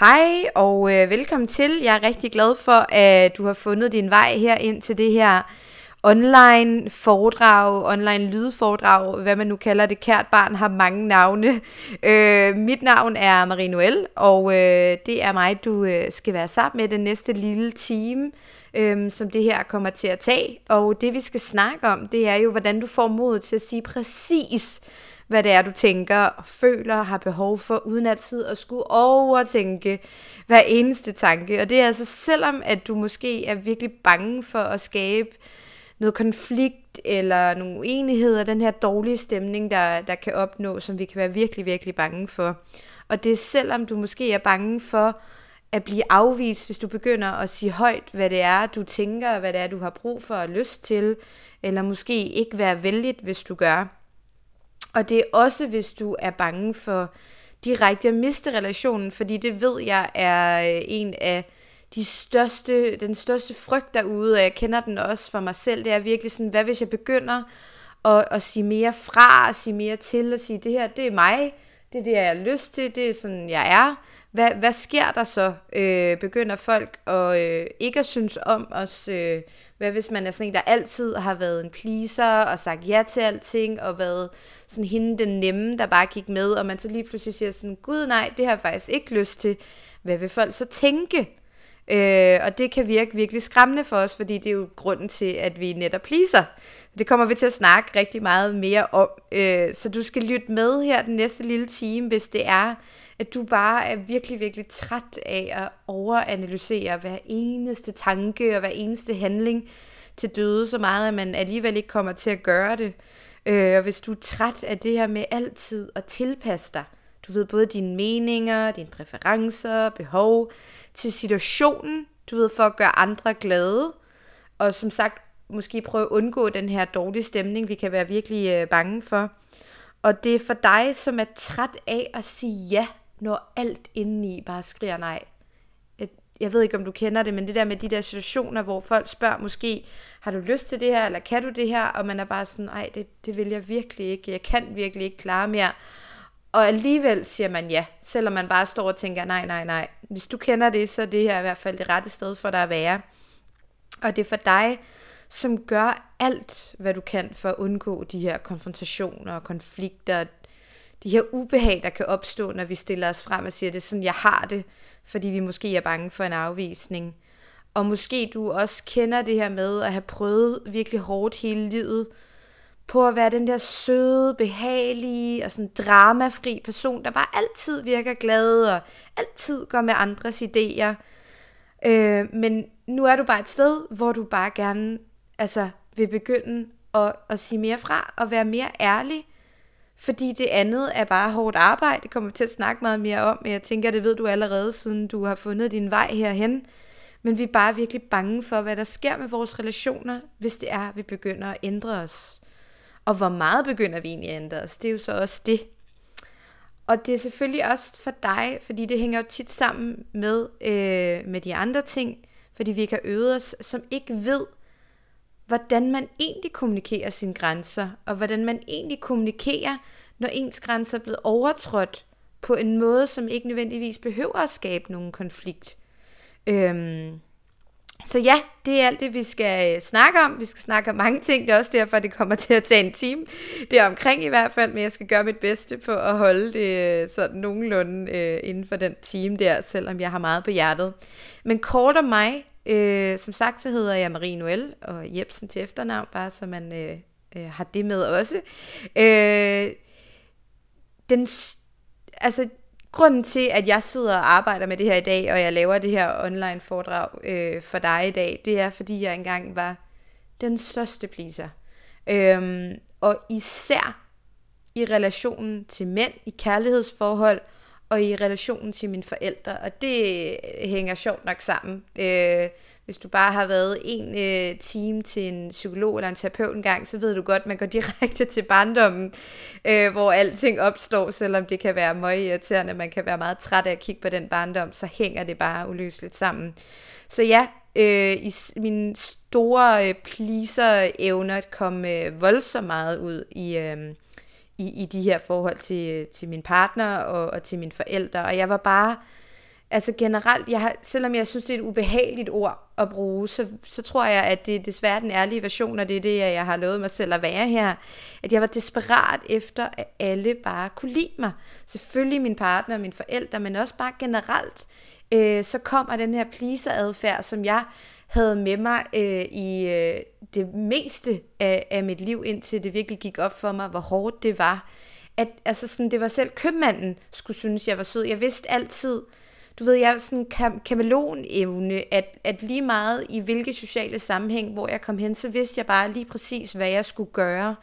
Hej og øh, velkommen til. Jeg er rigtig glad for, at du har fundet din vej her ind til det her online foredrag, online lydforedrag, hvad man nu kalder det. Kært barn har mange navne. Øh, mit navn er Marie Noel, og øh, det er mig, du øh, skal være sammen med den næste lille time, øh, som det her kommer til at tage. Og det vi skal snakke om, det er jo, hvordan du får mod til at sige præcis, hvad det er, du tænker og føler og har behov for, uden altid at skulle overtænke hver eneste tanke. Og det er altså selvom, at du måske er virkelig bange for at skabe noget konflikt eller nogle uenigheder, den her dårlige stemning, der, der kan opnå, som vi kan være virkelig, virkelig bange for. Og det er selvom du måske er bange for at blive afvist, hvis du begynder at sige højt, hvad det er, du tænker, hvad det er, du har brug for og lyst til, eller måske ikke være vældig, hvis du gør. Og det er også, hvis du er bange for direkte at miste relationen, fordi det ved jeg er øh, en af de største, den største frygt derude, og jeg kender den også for mig selv, det er virkelig sådan, hvad hvis jeg begynder at, at sige mere fra, at sige mere til, at sige, det her, det er mig, det er det, jeg har lyst til, det er sådan, jeg er. Hvad, hvad sker der så? Øh, begynder folk at øh, ikke at synes om os? Øh, hvad hvis man er sådan en, der altid har været en pleaser og sagt ja til alting, og været sådan hende den nemme, der bare gik med, og man så lige pludselig siger sådan, gud nej, det har jeg faktisk ikke lyst til. Hvad vil folk så tænke? Øh, og det kan virke virkelig skræmmende for os, fordi det er jo grunden til, at vi netop pleaser. Det kommer vi til at snakke rigtig meget mere om. Øh, så du skal lytte med her den næste lille time, hvis det er, at du bare er virkelig, virkelig træt af at overanalysere hver eneste tanke og hver eneste handling til døde så meget, at man alligevel ikke kommer til at gøre det. Øh, og hvis du er træt af det her med altid at tilpasse dig, du ved både dine meninger, dine præferencer, behov til situationen, du ved for at gøre andre glade, og som sagt måske prøve at undgå den her dårlige stemning, vi kan være virkelig øh, bange for. Og det er for dig, som er træt af at sige ja når alt indeni bare skriger nej. Jeg, jeg ved ikke, om du kender det, men det der med de der situationer, hvor folk spørger måske, har du lyst til det her, eller kan du det her? Og man er bare sådan, nej, det, det vil jeg virkelig ikke. Jeg kan virkelig ikke klare mere. Og alligevel siger man ja, selvom man bare står og tænker, nej, nej, nej. Hvis du kender det, så er det her i hvert fald det rette sted for dig at være. Og det er for dig, som gør alt, hvad du kan for at undgå de her konfrontationer og konflikter, de her ubehag, der kan opstå, når vi stiller os frem og siger, det er sådan, jeg har det, fordi vi måske er bange for en afvisning. Og måske du også kender det her med at have prøvet virkelig hårdt hele livet, på at være den der søde, behagelige og sådan dramafri person, der bare altid virker glad og altid går med andres idéer. Øh, men nu er du bare et sted, hvor du bare gerne altså, vil begynde at, at sige mere fra og være mere ærlig fordi det andet er bare hårdt arbejde. Det kommer vi til at snakke meget mere om, men jeg tænker, det ved du allerede, siden du har fundet din vej herhen. Men vi er bare virkelig bange for, hvad der sker med vores relationer, hvis det er, at vi begynder at ændre os. Og hvor meget begynder vi egentlig at ændre os? Det er jo så også det. Og det er selvfølgelig også for dig, fordi det hænger jo tit sammen med, øh, med de andre ting, fordi vi ikke har øvet os, som ikke ved, hvordan man egentlig kommunikerer sine grænser, og hvordan man egentlig kommunikerer, når ens grænser er blevet overtrådt på en måde, som ikke nødvendigvis behøver at skabe nogen konflikt. Øhm, så ja, det er alt det, vi skal øh, snakke om. Vi skal snakke om mange ting. Det er også derfor, det kommer til at tage en time. Det er omkring i hvert fald, men jeg skal gøre mit bedste på at holde det øh, sådan nogenlunde øh, inden for den time der, selvom jeg har meget på hjertet. Men kort om mig, Øh, som sagt, så hedder jeg Marie Noel, og Jebsen til efternavn, bare så man øh, øh, har det med også. Øh, den, altså, grunden til, at jeg sidder og arbejder med det her i dag, og jeg laver det her online foredrag øh, for dig i dag, det er, fordi jeg engang var den største pleaser. Øh, og især i relationen til mænd, i kærlighedsforhold, og i relationen til mine forældre, og det hænger sjovt nok sammen. Øh, hvis du bare har været en øh, time til en psykolog eller en terapeut en gang, så ved du godt, at man går direkte til barndommen, øh, hvor alting opstår, selvom det kan være meget irriterende, man kan være meget træt af at kigge på den barndom, så hænger det bare uløseligt sammen. Så ja, øh, i mine store øh, pleaser-evner kom øh, voldsomt meget ud i... Øh, i, i de her forhold til, til min partner og, og til mine forældre. Og jeg var bare altså generelt, jeg har, selvom jeg synes, det er et ubehageligt ord at bruge, så, så tror jeg, at det er desværre den ærlige version, og det er det, jeg har lovet mig selv at være her, at jeg var desperat efter, at alle bare kunne lide mig. Selvfølgelig min partner og mine forældre, men også bare generelt. Øh, så kommer den her pleaser-adfærd, som jeg havde med mig øh, i øh, det meste af, af mit liv, indtil det virkelig gik op for mig, hvor hårdt det var. At, altså sådan, det var selv købmanden, skulle synes, jeg var sød. Jeg vidste altid, du ved, jeg er sådan en kameleon-evne, at, at lige meget i hvilke sociale sammenhæng, hvor jeg kom hen, så vidste jeg bare lige præcis, hvad jeg skulle gøre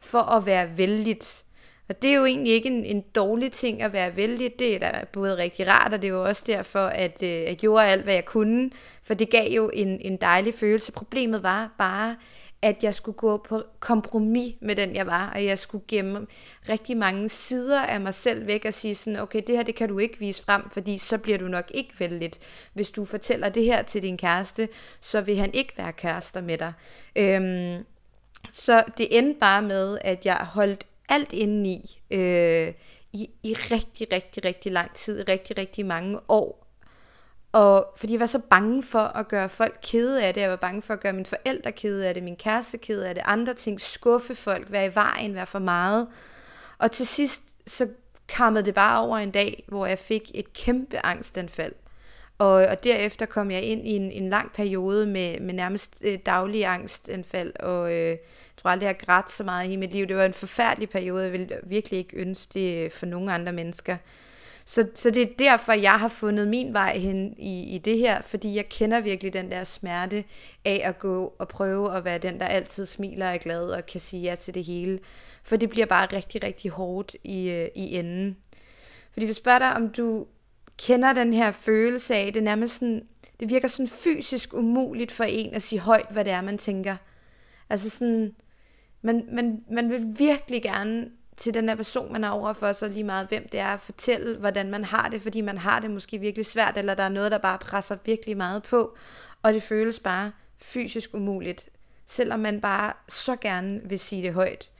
for at være vældigt. Og det er jo egentlig ikke en, en dårlig ting at være vældig. Det er da både rigtig rart, og det er jo også derfor, at øh, jeg gjorde alt, hvad jeg kunne. For det gav jo en, en dejlig følelse. Problemet var bare, at jeg skulle gå på kompromis med den, jeg var, og jeg skulle gemme rigtig mange sider af mig selv væk og sige sådan, okay, det her, det kan du ikke vise frem, fordi så bliver du nok ikke vældig. Hvis du fortæller det her til din kæreste, så vil han ikke være kærester med dig. Øhm, så det endte bare med, at jeg holdt alt indeni øh, i, i rigtig, rigtig, rigtig lang tid, i rigtig, rigtig mange år. Og fordi jeg var så bange for at gøre folk kede af det, jeg var bange for at gøre mine forældre kede af det, min kæreste kede af det, andre ting, skuffe folk, være i vejen, være for meget. Og til sidst, så kammede det bare over en dag, hvor jeg fik et kæmpe angstanfald. Og, og derefter kom jeg ind i en, en lang periode med, med nærmest øh, daglige angstanfald, og øh, jeg tror aldrig, jeg har grædt så meget i mit liv. Det var en forfærdelig periode, jeg ville virkelig ikke ønske det øh, for nogen andre mennesker. Så, så det er derfor, jeg har fundet min vej hen i, i det her, fordi jeg kender virkelig den der smerte af at gå og prøve at være den, der altid smiler og er glad og kan sige ja til det hele. For det bliver bare rigtig, rigtig hårdt i, øh, i enden. Fordi hvis spørger dig, om du kender den her følelse af, det nærmest sådan, det virker sådan fysisk umuligt for en at sige højt, hvad det er, man tænker. Altså sådan, man, man, man vil virkelig gerne til den her person, man er overfor, så lige meget hvem det er, at fortælle, hvordan man har det, fordi man har det måske virkelig svært, eller der er noget, der bare presser virkelig meget på, og det føles bare fysisk umuligt, selvom man bare så gerne vil sige det højt.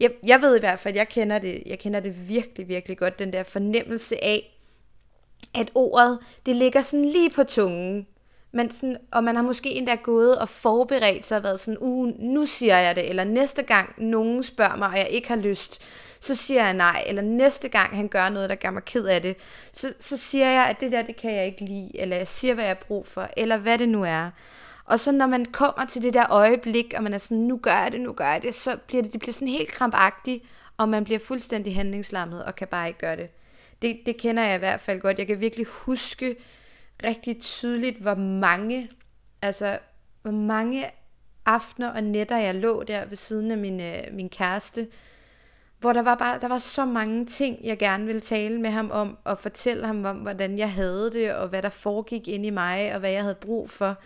Jeg, jeg ved i hvert fald, jeg kender det, jeg kender det virkelig, virkelig godt, den der fornemmelse af, at ordet, det ligger sådan lige på tungen, men sådan, og man har måske endda gået og forberedt sig og været sådan, uh, nu siger jeg det, eller næste gang nogen spørger mig, og jeg ikke har lyst, så siger jeg nej, eller næste gang han gør noget, der gør mig ked af det, så, så siger jeg, at det der, det kan jeg ikke lide, eller jeg siger, hvad jeg har brug for, eller hvad det nu er. Og så når man kommer til det der øjeblik, og man er sådan, nu gør jeg det, nu gør jeg det, så bliver det, det bliver sådan helt krampagtigt, og man bliver fuldstændig handlingslammet, og kan bare ikke gøre det. Det, det kender jeg i hvert fald godt. Jeg kan virkelig huske, rigtig tydeligt, hvor mange, altså hvor mange aftener og nætter, jeg lå der ved siden af min, øh, min kæreste, hvor der var bare der var så mange ting, jeg gerne ville tale med ham om, og fortælle ham om, hvordan jeg havde det, og hvad der foregik ind i mig, og hvad jeg havde brug for.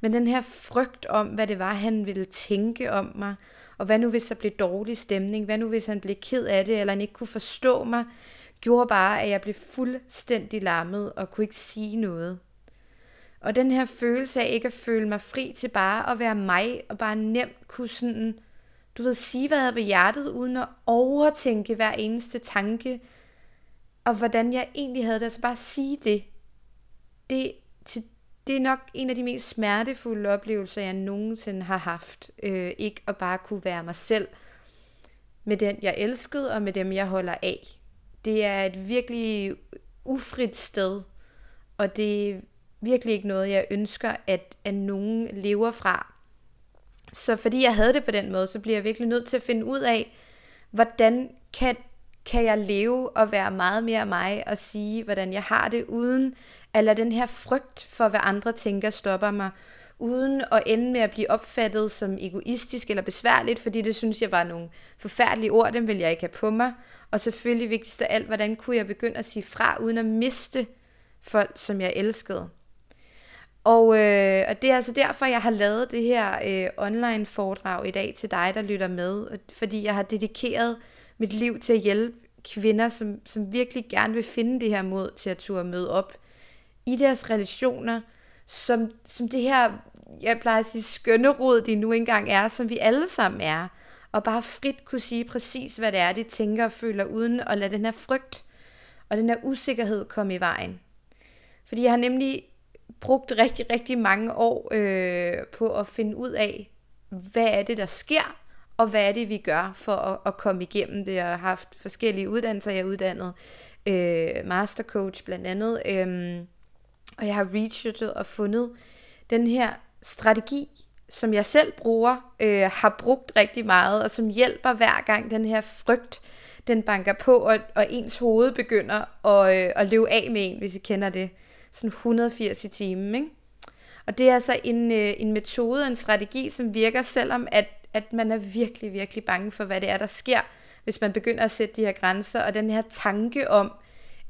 Men den her frygt om, hvad det var, han ville tænke om mig, og hvad nu hvis der blev dårlig stemning, hvad nu hvis han blev ked af det, eller han ikke kunne forstå mig, gjorde bare, at jeg blev fuldstændig lammet og kunne ikke sige noget. Og den her følelse af ikke at føle mig fri til bare at være mig, og bare nemt kunne sådan, du ved, sige, hvad jeg havde på hjertet, uden at overtænke hver eneste tanke, og hvordan jeg egentlig havde det, altså bare sige det. Det, til, det er nok en af de mest smertefulde oplevelser, jeg nogensinde har haft. Øh, ikke at bare kunne være mig selv med den, jeg elskede, og med dem, jeg holder af det er et virkelig ufrit sted, og det er virkelig ikke noget, jeg ønsker, at, at nogen lever fra. Så fordi jeg havde det på den måde, så bliver jeg virkelig nødt til at finde ud af, hvordan kan, kan jeg leve og være meget mere mig og sige, hvordan jeg har det, uden at lade den her frygt for, hvad andre tænker, stopper mig, uden at ende med at blive opfattet som egoistisk eller besværligt, fordi det synes jeg var nogle forfærdelige ord, dem vil jeg ikke have på mig, og selvfølgelig vigtigst af alt, hvordan kunne jeg begynde at sige fra, uden at miste folk, som jeg elskede. Og, øh, og det er altså derfor, jeg har lavet det her øh, online foredrag i dag til dig, der lytter med. Fordi jeg har dedikeret mit liv til at hjælpe kvinder, som, som virkelig gerne vil finde det her mod til at turde møde op i deres relationer, som, som det her, jeg plejer at sige, skønne rod, de nu engang er, som vi alle sammen er og bare frit kunne sige præcis, hvad det er, de tænker og føler, uden at lade den her frygt og den her usikkerhed komme i vejen. Fordi jeg har nemlig brugt rigtig, rigtig mange år øh, på at finde ud af, hvad er det, der sker, og hvad er det, vi gør for at, at komme igennem det. Jeg har haft forskellige uddannelser, jeg er uddannet øh, mastercoach blandt andet, øh, og jeg har researchet og fundet den her strategi, som jeg selv bruger, øh, har brugt rigtig meget, og som hjælper hver gang den her frygt, den banker på, og, og ens hoved begynder at, øh, at leve af med en, hvis I kender det. Sådan 180 i timen, ikke? Og det er altså en, øh, en metode, en strategi, som virker, selvom at, at man er virkelig, virkelig bange for, hvad det er, der sker, hvis man begynder at sætte de her grænser, og den her tanke om,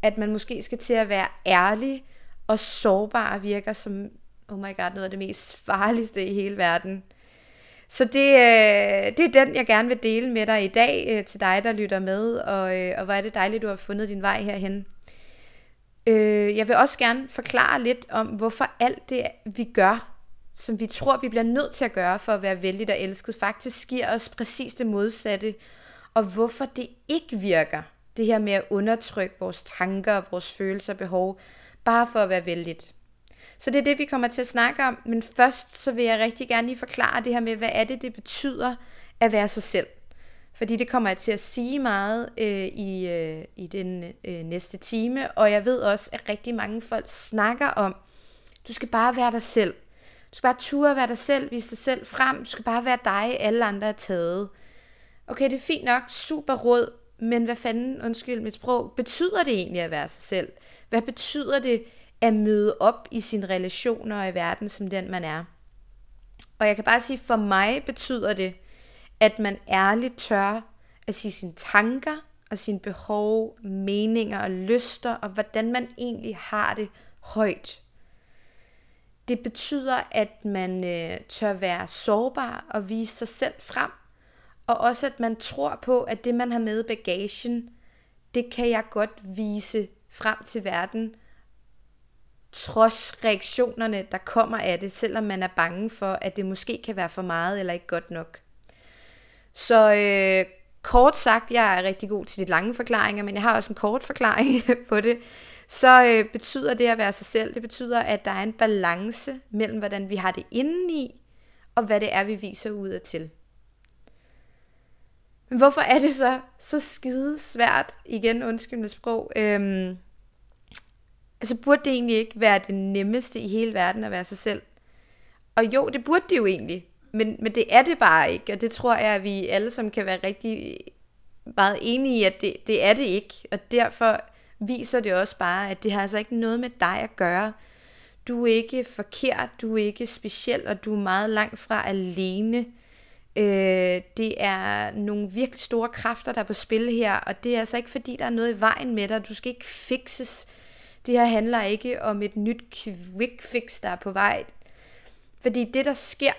at man måske skal til at være ærlig og sårbar, virker som, oh my god, noget af det mest farligste i hele verden. Så det, øh, det er den, jeg gerne vil dele med dig i dag, øh, til dig, der lytter med, og, øh, og hvor er det dejligt, du har fundet din vej herhen. Øh, jeg vil også gerne forklare lidt om, hvorfor alt det, vi gør, som vi tror, vi bliver nødt til at gøre for at være vældig og elsket, faktisk giver os præcis det modsatte, og hvorfor det ikke virker, det her med at undertrykke vores tanker vores følelser og behov, bare for at være vældigt. Så det er det, vi kommer til at snakke om, men først så vil jeg rigtig gerne lige forklare det her med, hvad er det, det betyder at være sig selv. Fordi det kommer jeg til at sige meget øh, i, øh, i den øh, næste time, og jeg ved også, at rigtig mange folk snakker om, du skal bare være dig selv. Du skal bare ture være dig selv, vise dig selv frem, du skal bare være dig, alle andre er taget. Okay, det er fint nok, super råd, men hvad fanden, undskyld mit sprog, betyder det egentlig at være sig selv? Hvad betyder det at møde op i sine relationer og i verden som den man er? Og jeg kan bare sige, for mig betyder det, at man ærligt tør at sige sine tanker og sine behov, meninger og lyster, og hvordan man egentlig har det højt. Det betyder, at man øh, tør være sårbar og vise sig selv frem, og også at man tror på, at det man har med i bagagen, det kan jeg godt vise frem til verden, trods reaktionerne, der kommer af det, selvom man er bange for, at det måske kan være for meget eller ikke godt nok. Så øh, kort sagt, jeg er rigtig god til de lange forklaringer, men jeg har også en kort forklaring på det. Så øh, betyder det at være sig selv, det betyder, at der er en balance mellem, hvordan vi har det indeni, og hvad det er, vi viser ud til. Men hvorfor er det så så skide svært, igen undskyld med sprog, øhm, altså burde det egentlig ikke være det nemmeste i hele verden at være sig selv? Og jo, det burde det jo egentlig. Men, men det er det bare ikke, og det tror jeg, at vi alle som kan være rigtig meget enige i, at det, det er det ikke. Og derfor viser det også bare, at det har altså ikke noget med dig at gøre. Du er ikke forkert, du er ikke speciel, og du er meget langt fra alene. Øh, det er nogle virkelig store kræfter, der er på spil her, og det er altså ikke fordi, der er noget i vejen med dig. Du skal ikke fixes. Det her handler ikke om et nyt quick fix, der er på vej. Fordi det, der sker,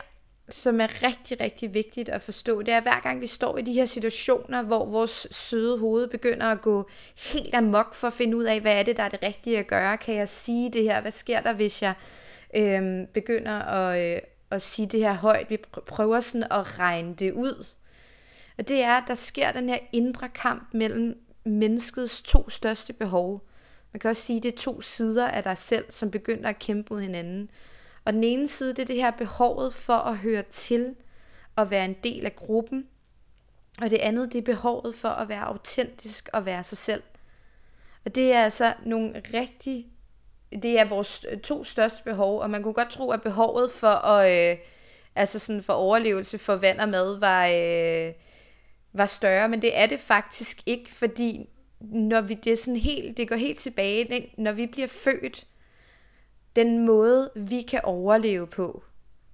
som er rigtig, rigtig vigtigt at forstå, det er, at hver gang vi står i de her situationer, hvor vores søde hoved begynder at gå helt amok for at finde ud af, hvad er det, der er det rigtige at gøre? Kan jeg sige det her? Hvad sker der, hvis jeg øh, begynder at, øh, at sige det her højt? Vi prøver sådan at regne det ud. Og det er, at der sker den her indre kamp mellem menneskets to største behov. Man kan også sige, at det er to sider af dig selv, som begynder at kæmpe mod hinanden. Og den ene side, det er det her behovet for at høre til og være en del af gruppen. Og det andet, det er behovet for at være autentisk og være sig selv. Og det er altså nogle rigtig, det er vores øh, to største behov, og man kunne godt tro, at behovet for at, øh, altså sådan for overlevelse for vand og mad var, øh, var større, men det er det faktisk ikke, fordi når vi det er sådan helt, det går helt tilbage, når vi bliver født, den måde, vi kan overleve på,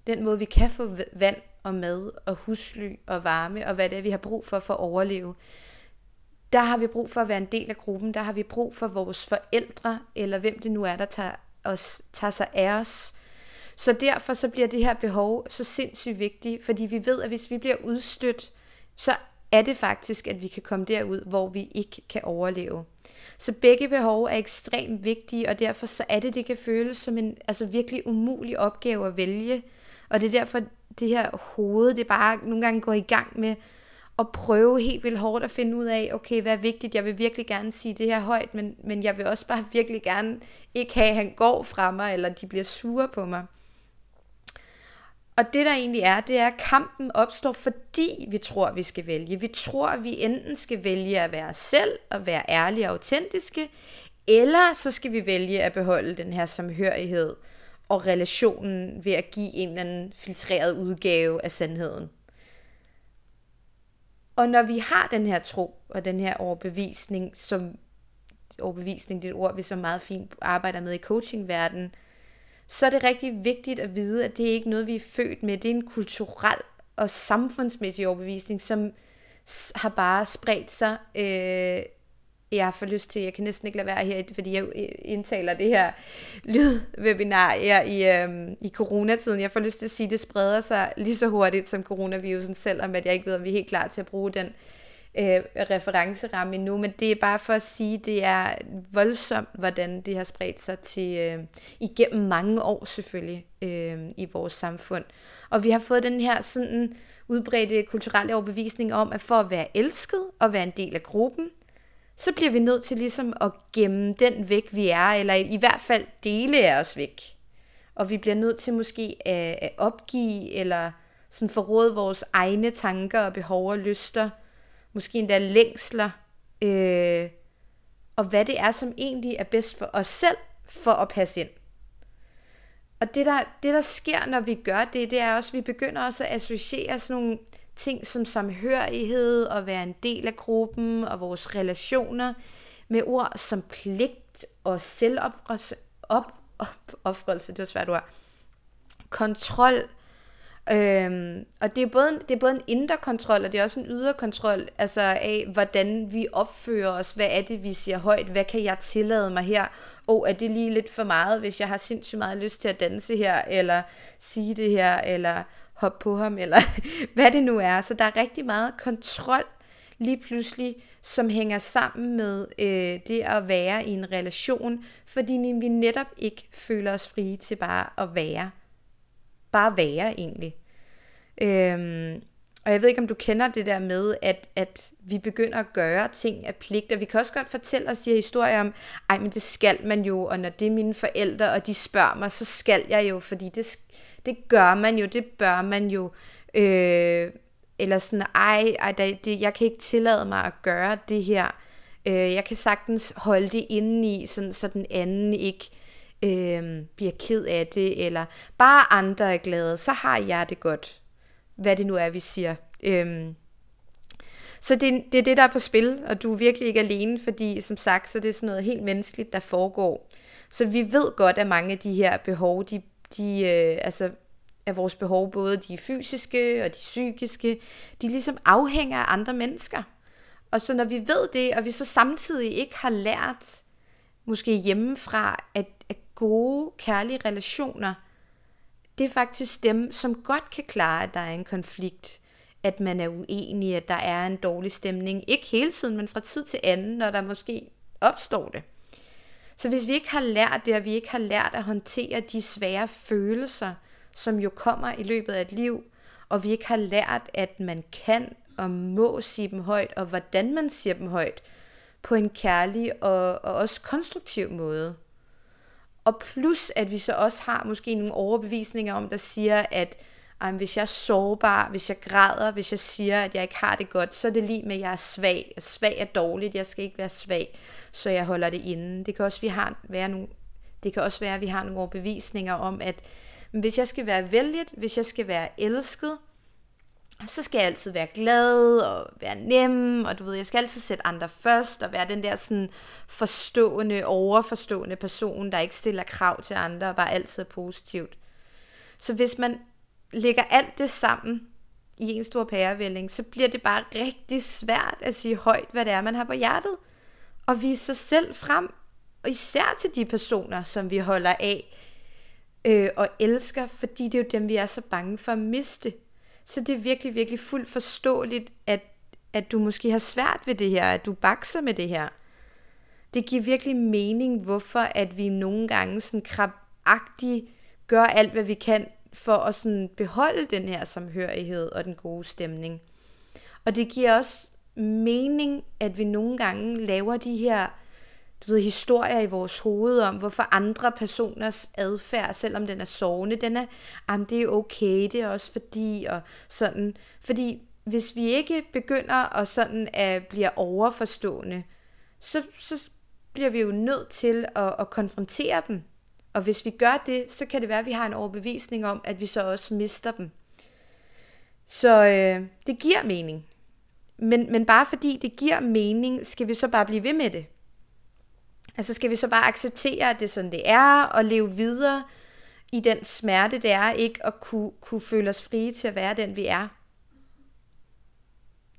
den måde, vi kan få vand og mad og husly og varme og hvad det er, vi har brug for for at overleve, der har vi brug for at være en del af gruppen, der har vi brug for vores forældre, eller hvem det nu er, der tager, os, tager sig af os. Så derfor så bliver det her behov så sindssygt vigtigt, fordi vi ved, at hvis vi bliver udstødt, så er det faktisk, at vi kan komme derud, hvor vi ikke kan overleve. Så begge behov er ekstremt vigtige, og derfor så er det, det kan føles som en altså virkelig umulig opgave at vælge. Og det er derfor, det her hoved, det bare nogle gange går i gang med og prøve helt vildt hårdt at finde ud af, okay, hvad er vigtigt, jeg vil virkelig gerne sige det her højt, men, men jeg vil også bare virkelig gerne ikke have, at han går fra mig, eller de bliver sure på mig. Og det der egentlig er, det er, at kampen opstår, fordi vi tror, vi skal vælge. Vi tror, at vi enten skal vælge at være selv og være ærlige og autentiske, eller så skal vi vælge at beholde den her samhørighed og relationen ved at give en eller anden filtreret udgave af sandheden. Og når vi har den her tro og den her overbevisning, som overbevisning, det er et ord, vi så meget fint arbejder med i coachingverdenen, så er det rigtig vigtigt at vide, at det er ikke noget, vi er født med. Det er en kulturel og samfundsmæssig overbevisning, som har bare spredt sig. Øh, jeg får lyst til, jeg kan næsten ikke lade være her, fordi jeg indtaler det her lydwebinar her i, øhm, i coronatiden. Jeg får lyst til at sige, at det spreder sig lige så hurtigt som coronavirusen, selvom at jeg ikke ved, om vi er helt klar til at bruge den øh, referenceramme endnu, men det er bare for at sige, det er voldsomt, hvordan det har spredt sig til øh, igennem mange år selvfølgelig øh, i vores samfund. Og vi har fået den her sådan udbredte kulturelle overbevisning om, at for at være elsket og være en del af gruppen, så bliver vi nødt til ligesom at gemme den væk, vi er, eller i hvert fald dele af os væk. Og vi bliver nødt til måske at, at opgive, eller sådan forråde vores egne tanker og behov og lyster, måske endda længsler, øh, og hvad det er, som egentlig er bedst for os selv, for at passe ind. Og det der, det, der sker, når vi gør det, det er også, at vi begynder også at associere sådan nogle ting som samhørighed og være en del af gruppen og vores relationer med ord som pligt og selvopoffrelse, op, op, offrelse, det var svært ord, kontrol, Øhm, og det er, både, det er både en indre kontrol, og det er også en ydre kontrol, altså af, hvordan vi opfører os, hvad er det, vi siger højt, hvad kan jeg tillade mig her, og oh, er det lige lidt for meget, hvis jeg har sindssygt meget lyst til at danse her, eller sige det her, eller hoppe på ham, eller hvad det nu er. Så der er rigtig meget kontrol lige pludselig, som hænger sammen med øh, det at være i en relation, fordi vi netop ikke føler os frie til bare at være bare være egentlig. Øhm, og jeg ved ikke, om du kender det der med, at, at vi begynder at gøre ting af pligt, og vi kan også godt fortælle os de her historier om, ej, men det skal man jo, og når det er mine forældre, og de spørger mig, så skal jeg jo, fordi det, det gør man jo, det bør man jo. Øh, eller sådan, ej, ej det, jeg kan ikke tillade mig at gøre det her. Øh, jeg kan sagtens holde det indeni, sådan, så den anden ikke øh, bliver ked af det, eller bare andre er glade, så har jeg det godt. Hvad det nu er, vi siger. Øhm, så det, det er det, der er på spil, og du er virkelig ikke alene, fordi som sagt, så det er sådan noget helt menneskeligt, der foregår. Så vi ved godt, at mange af de her behov, de, de øh, altså at vores behov, både de fysiske og de psykiske, de ligesom afhænger af andre mennesker. Og så når vi ved det, og vi så samtidig ikke har lært, måske hjemmefra, at gode, kærlige relationer, det er faktisk dem, som godt kan klare, at der er en konflikt, at man er uenig, at der er en dårlig stemning. Ikke hele tiden, men fra tid til anden, når der måske opstår det. Så hvis vi ikke har lært det, og vi ikke har lært at håndtere de svære følelser, som jo kommer i løbet af et liv, og vi ikke har lært, at man kan og må sige dem højt, og hvordan man siger dem højt, på en kærlig og, og også konstruktiv måde, og plus, at vi så også har måske nogle overbevisninger om, der siger, at ej, hvis jeg er sårbar, hvis jeg græder, hvis jeg siger, at jeg ikke har det godt, så er det lige med, at jeg er svag. Svag er dårligt, jeg skal ikke være svag, så jeg holder det inde. Det kan også, vi har, være nogle, det kan også være, at vi har nogle overbevisninger om, at hvis jeg skal være vælget, hvis jeg skal være elsket, så skal jeg altid være glad og være nem, og du ved, jeg skal altid sætte andre først, og være den der sådan forstående, overforstående person, der ikke stiller krav til andre, og bare altid er positivt. Så hvis man lægger alt det sammen i en stor pærevælling, så bliver det bare rigtig svært at sige højt, hvad det er, man har på hjertet, og vise sig selv frem, og især til de personer, som vi holder af øh, og elsker, fordi det er jo dem, vi er så bange for at miste. Så det er virkelig, virkelig fuldt forståeligt, at, at du måske har svært ved det her, at du bakser med det her. Det giver virkelig mening, hvorfor at vi nogle gange sådan krabagtigt gør alt, hvad vi kan for at sådan beholde den her samhørighed og den gode stemning. Og det giver også mening, at vi nogle gange laver de her du ved, historier i vores hoved om, hvorfor andre personers adfærd, selvom den er sovende, den er, jamen det er okay, det er også fordi, og sådan. Fordi hvis vi ikke begynder at sådan at blive overforstående, så, så bliver vi jo nødt til at, at konfrontere dem. Og hvis vi gør det, så kan det være, at vi har en overbevisning om, at vi så også mister dem. Så øh, det giver mening. Men, men bare fordi det giver mening, skal vi så bare blive ved med det. Altså skal vi så bare acceptere, at det er sådan, det er, og leve videre i den smerte, det er ikke at kunne, kunne føle os frie til at være den, vi er.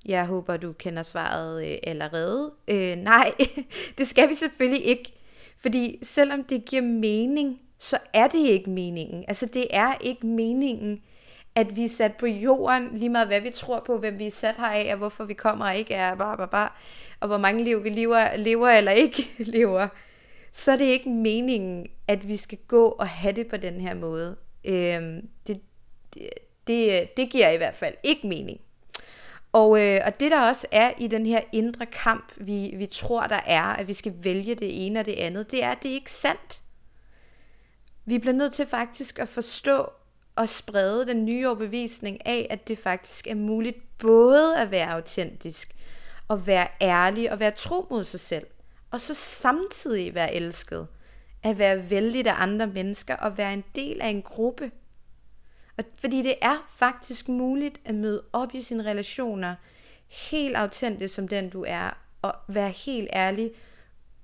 Jeg håber, du kender svaret øh, allerede. Øh, nej, det skal vi selvfølgelig ikke. Fordi selvom det giver mening, så er det ikke meningen. Altså det er ikke meningen, at vi er sat på jorden, lige meget hvad vi tror på, hvem vi er sat her af, og hvorfor vi kommer og ikke er, bar, bar, bar, og hvor mange liv vi lever, lever eller ikke lever, så er det ikke meningen, at vi skal gå og have det på den her måde. Øhm, det, det, det giver i hvert fald ikke mening. Og, øh, og det der også er i den her indre kamp, vi, vi tror der er, at vi skal vælge det ene og det andet, det er, at det er ikke sandt. Vi bliver nødt til faktisk at forstå og sprede den nye overbevisning af, at det faktisk er muligt både at være autentisk, og være ærlig og være tro mod sig selv, og så samtidig være elsket, at være vældig af andre mennesker og være en del af en gruppe. Og fordi det er faktisk muligt at møde op i sine relationer helt autentisk som den du er, og være helt ærlig,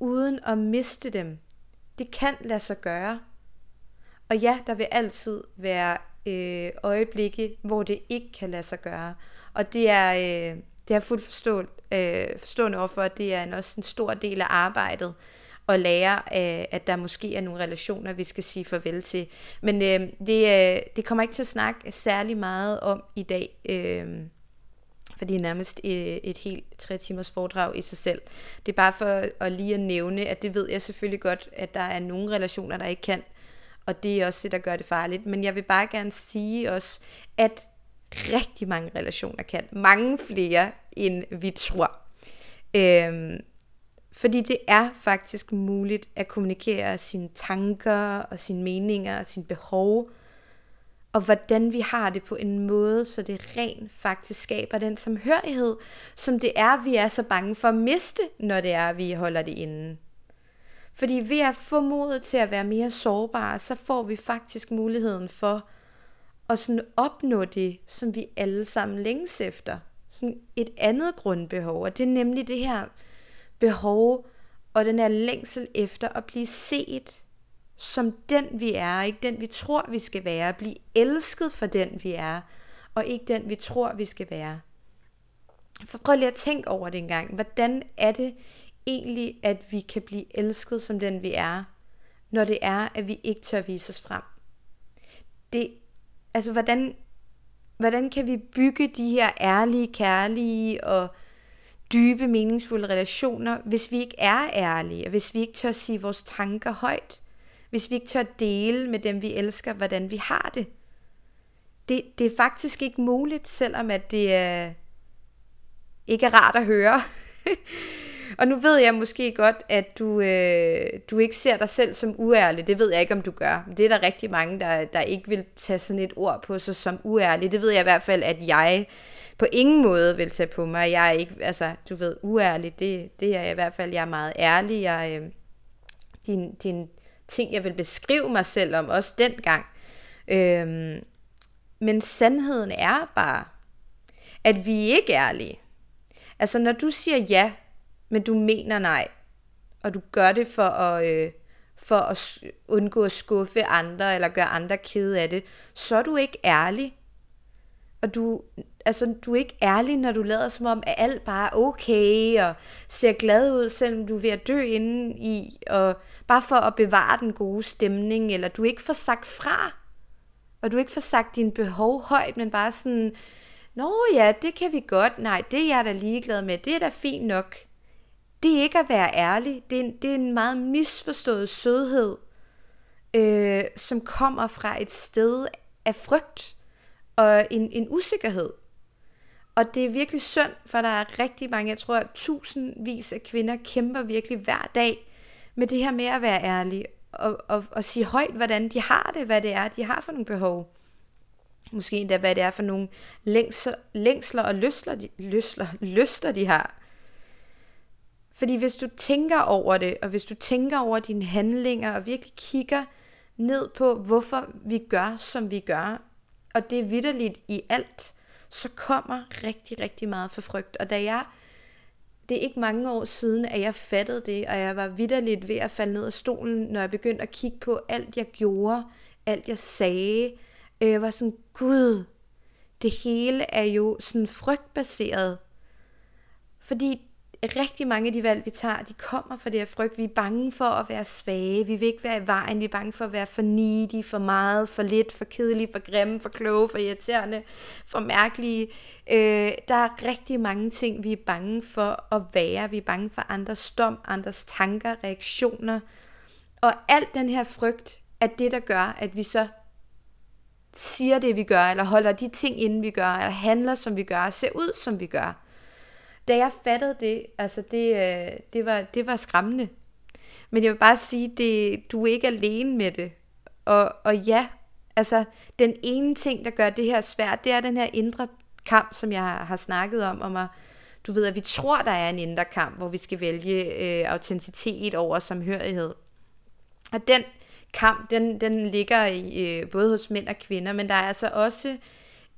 uden at miste dem. Det kan lade sig gøre. Og ja, der vil altid være øh, øjeblikke, hvor det ikke kan lade sig gøre. Og det er, øh, det er fuldt forstå, øh, forstående overfor, at det er en, også en stor del af arbejdet at lære, øh, at der måske er nogle relationer, vi skal sige farvel til. Men øh, det, øh, det kommer ikke til at snakke særlig meget om i dag. Øh, for det er nærmest et, et helt tre timers foredrag i sig selv. Det er bare for at lige at nævne, at det ved jeg selvfølgelig godt, at der er nogle relationer, der ikke kan og det er også det, der gør det farligt. Men jeg vil bare gerne sige også, at rigtig mange relationer kan. Mange flere, end vi tror. Øhm, fordi det er faktisk muligt at kommunikere sine tanker og sine meninger og sine behov, og hvordan vi har det på en måde, så det rent faktisk skaber den samhørighed, som det er, vi er så bange for at miste, når det er, vi holder det inde. Fordi ved at få modet til at være mere sårbare, så får vi faktisk muligheden for at sådan opnå det, som vi alle sammen længes efter. Sådan et andet grundbehov, og det er nemlig det her behov og den her længsel efter at blive set som den vi er, ikke den vi tror vi skal være, blive elsket for den vi er, og ikke den vi tror vi skal være. For prøv lige at tænke over det engang. Hvordan er det egentlig, at vi kan blive elsket som den vi er, når det er, at vi ikke tør vise os frem? Det, altså, hvordan, hvordan kan vi bygge de her ærlige, kærlige og dybe, meningsfulde relationer, hvis vi ikke er ærlige, og hvis vi ikke tør sige vores tanker højt, hvis vi ikke tør dele med dem, vi elsker, hvordan vi har det. Det, det er faktisk ikke muligt, selvom at det er, ikke er rart at høre. Og nu ved jeg måske godt, at du, øh, du ikke ser dig selv som uærlig. Det ved jeg ikke, om du gør. Det er der rigtig mange, der, der ikke vil tage sådan et ord på sig som uærlig. Det ved jeg i hvert fald, at jeg på ingen måde vil tage på mig. Jeg er ikke, altså, du ved, uærlig, det, det er jeg i hvert fald. Jeg er meget ærlig. Jeg, øh, din, din ting, jeg vil beskrive mig selv om, også dengang. Øh, men sandheden er bare, at vi ikke er ærlige. Altså, når du siger ja men du mener nej, og du gør det for at, øh, for at undgå at skuffe andre, eller gøre andre kede af det, så er du ikke ærlig. Og du, altså, du er ikke ærlig, når du lader som om, at alt bare er okay, og ser glad ud, selvom du er ved at dø inden i, og bare for at bevare den gode stemning, eller du ikke får sagt fra, og du ikke får sagt dine behov højt, men bare sådan, Nå ja, det kan vi godt. Nej, det er jeg da ligeglad med. Det er da fint nok det er ikke at være ærlig. Det er, det er en meget misforstået sødhed, øh, som kommer fra et sted af frygt og en, en usikkerhed. Og det er virkelig synd, for der er rigtig mange, jeg tror, at tusindvis af kvinder kæmper virkelig hver dag med det her med at være ærlig og, og, og sige højt, hvordan de har det, hvad det er, de har for nogle behov. Måske endda, hvad det er for nogle længsler, længsler og lystler, de, lystler, lyster, de har. Fordi hvis du tænker over det, og hvis du tænker over dine handlinger, og virkelig kigger ned på, hvorfor vi gør, som vi gør, og det er vidderligt i alt, så kommer rigtig, rigtig meget for frygt. Og da jeg, det er ikke mange år siden, at jeg fattede det, og jeg var vidderligt ved at falde ned af stolen, når jeg begyndte at kigge på alt, jeg gjorde, alt, jeg sagde. Øh, jeg var sådan, gud, det hele er jo sådan frygtbaseret. Fordi rigtig mange af de valg, vi tager, de kommer fra det her frygt. Vi er bange for at være svage. Vi vil ikke være i vejen. Vi er bange for at være for needy, for meget, for lidt, for kedelige, for grimme, for kloge, for irriterende, for mærkelige. Øh, der er rigtig mange ting, vi er bange for at være. Vi er bange for andres dom, andres tanker, reaktioner. Og alt den her frygt er det, der gør, at vi så siger det, vi gør, eller holder de ting inden vi gør, eller handler, som vi gør, ser ud, som vi gør da jeg fattede det, altså det, øh, det, var, det var skræmmende. Men jeg vil bare sige, det, du er ikke alene med det. Og, og ja, altså den ene ting, der gør det her svært, det er den her indre kamp, som jeg har, har snakket om, om at, du ved, at vi tror, der er en indre kamp, hvor vi skal vælge øh, autenticitet over samhørighed. Og den kamp, den, den ligger i, øh, både hos mænd og kvinder, men der er altså også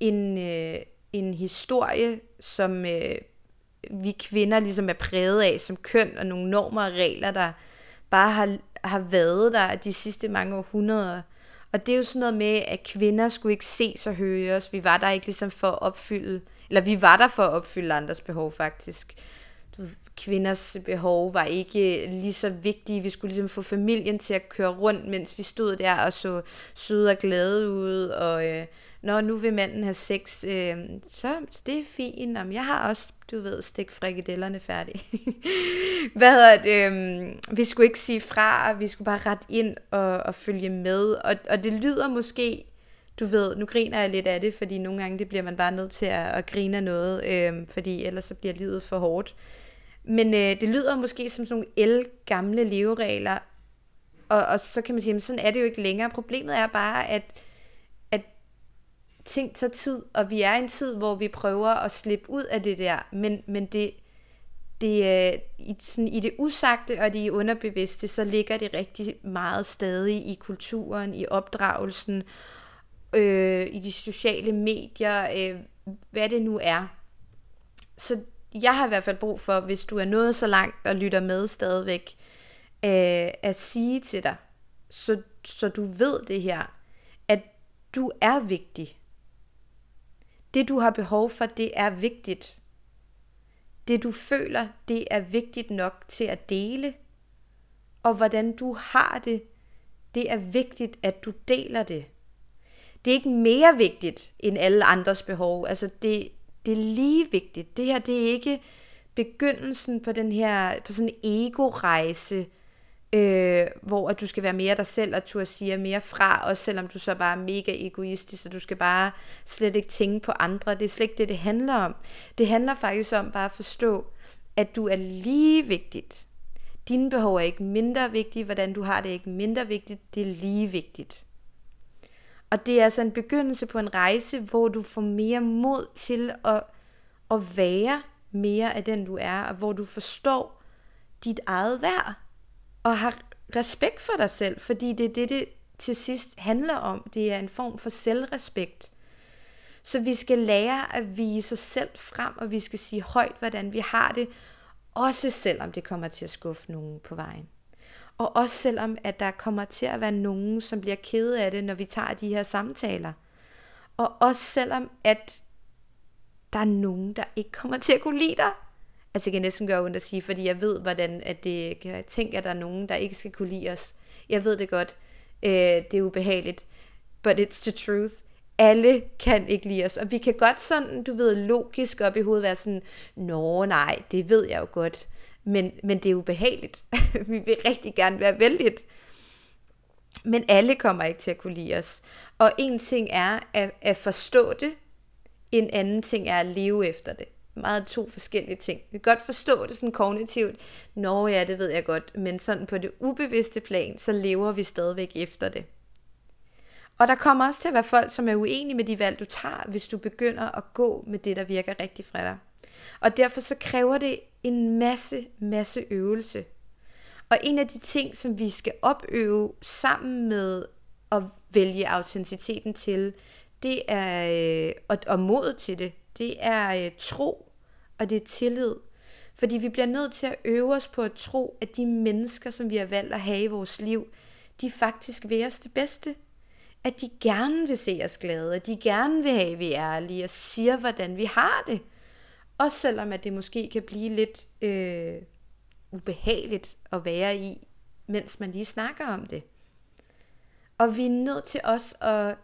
en, øh, en historie, som øh, vi kvinder ligesom er præget af som køn, og nogle normer og regler, der bare har, har været der de sidste mange århundreder. Og det er jo sådan noget med, at kvinder skulle ikke ses og høres. Vi var der ikke ligesom for at opfylde, eller vi var der for at opfylde andres behov faktisk. Kvinders behov var ikke lige så vigtige. Vi skulle ligesom få familien til at køre rundt, mens vi stod der og så søde og glade ud, og øh, når nu vil manden have sex, øh, så det er fint. Om jeg har også, du ved, stik frikadellerne færdig. Hvad hedder det? Øh, vi skulle ikke sige fra, vi skulle bare ret ind og, og følge med. Og, og det lyder måske, du ved, nu griner jeg lidt af det, fordi nogle gange det bliver man bare nødt til at, at grine af noget, øh, fordi ellers så bliver livet for hårdt. Men øh, det lyder måske som sådan nogle el gamle leveregler, og, og så kan man sige, at sådan er det jo ikke længere. Problemet er bare, at ting tager tid, og vi er i en tid, hvor vi prøver at slippe ud af det der, men, men det, det, er, i, sådan, i det usagte og det underbevidste, så ligger det rigtig meget stadig i kulturen, i opdragelsen, øh, i de sociale medier, øh, hvad det nu er. Så jeg har i hvert fald brug for, hvis du er nået så langt og lytter med stadigvæk, øh, at sige til dig, så, så du ved det her, at du er vigtig det du har behov for, det er vigtigt. Det du føler, det er vigtigt nok til at dele. Og hvordan du har det, det er vigtigt, at du deler det. Det er ikke mere vigtigt end alle andres behov. Altså det, det er lige vigtigt. Det her, det er ikke begyndelsen på den her, på sådan en ego-rejse, øh, hvor at du skal være mere dig selv, og du siger mere fra, også selvom du så bare er mega egoistisk, så du skal bare slet ikke tænke på andre. Det er slet ikke det, det handler om. Det handler faktisk om bare at forstå, at du er lige vigtigt. Dine behov er ikke mindre vigtige, hvordan du har det er ikke mindre vigtigt, det er lige vigtigt. Og det er altså en begyndelse på en rejse, hvor du får mere mod til at, at være mere af den du er, og hvor du forstår dit eget værd og har respekt for dig selv, fordi det er det, det til sidst handler om. Det er en form for selvrespekt. Så vi skal lære at vise os selv frem, og vi skal sige højt, hvordan vi har det, også selvom det kommer til at skuffe nogen på vejen. Og også selvom, at der kommer til at være nogen, som bliver kede af det, når vi tager de her samtaler. Og også selvom, at der er nogen, der ikke kommer til at kunne lide dig. Altså det kan næsten gøre ondt at sige, fordi jeg ved, hvordan at det kan tænke, at der er nogen, der ikke skal kunne lide os. Jeg ved det godt. Øh, det er ubehageligt. But it's the truth. Alle kan ikke lide os. Og vi kan godt sådan, du ved, logisk op i hovedet være sådan, Nå nej, det ved jeg jo godt. Men, men det er ubehageligt. vi vil rigtig gerne være vældigt. Men alle kommer ikke til at kunne lide os. Og en ting er at, at forstå det. En anden ting er at leve efter det. Meget to forskellige ting. Vi kan godt forstå det sådan kognitivt. Nå ja, det ved jeg godt. Men sådan på det ubevidste plan, så lever vi stadigvæk efter det. Og der kommer også til at være folk, som er uenige med de valg, du tager, hvis du begynder at gå med det, der virker rigtigt for dig. Og derfor så kræver det en masse, masse øvelse. Og en af de ting, som vi skal opøve sammen med at vælge autenticiteten til, det er, øh, og, og mod til det, det er øh, tro, og det er tillid. Fordi vi bliver nødt til at øve os på at tro, at de mennesker, som vi har valgt at have i vores liv, de faktisk vil os det bedste. At de gerne vil se os glade, at de gerne vil have, at vi er ærlige og siger, hvordan vi har det. Også selvom at det måske kan blive lidt øh, ubehageligt at være i, mens man lige snakker om det. Og vi er nødt til også at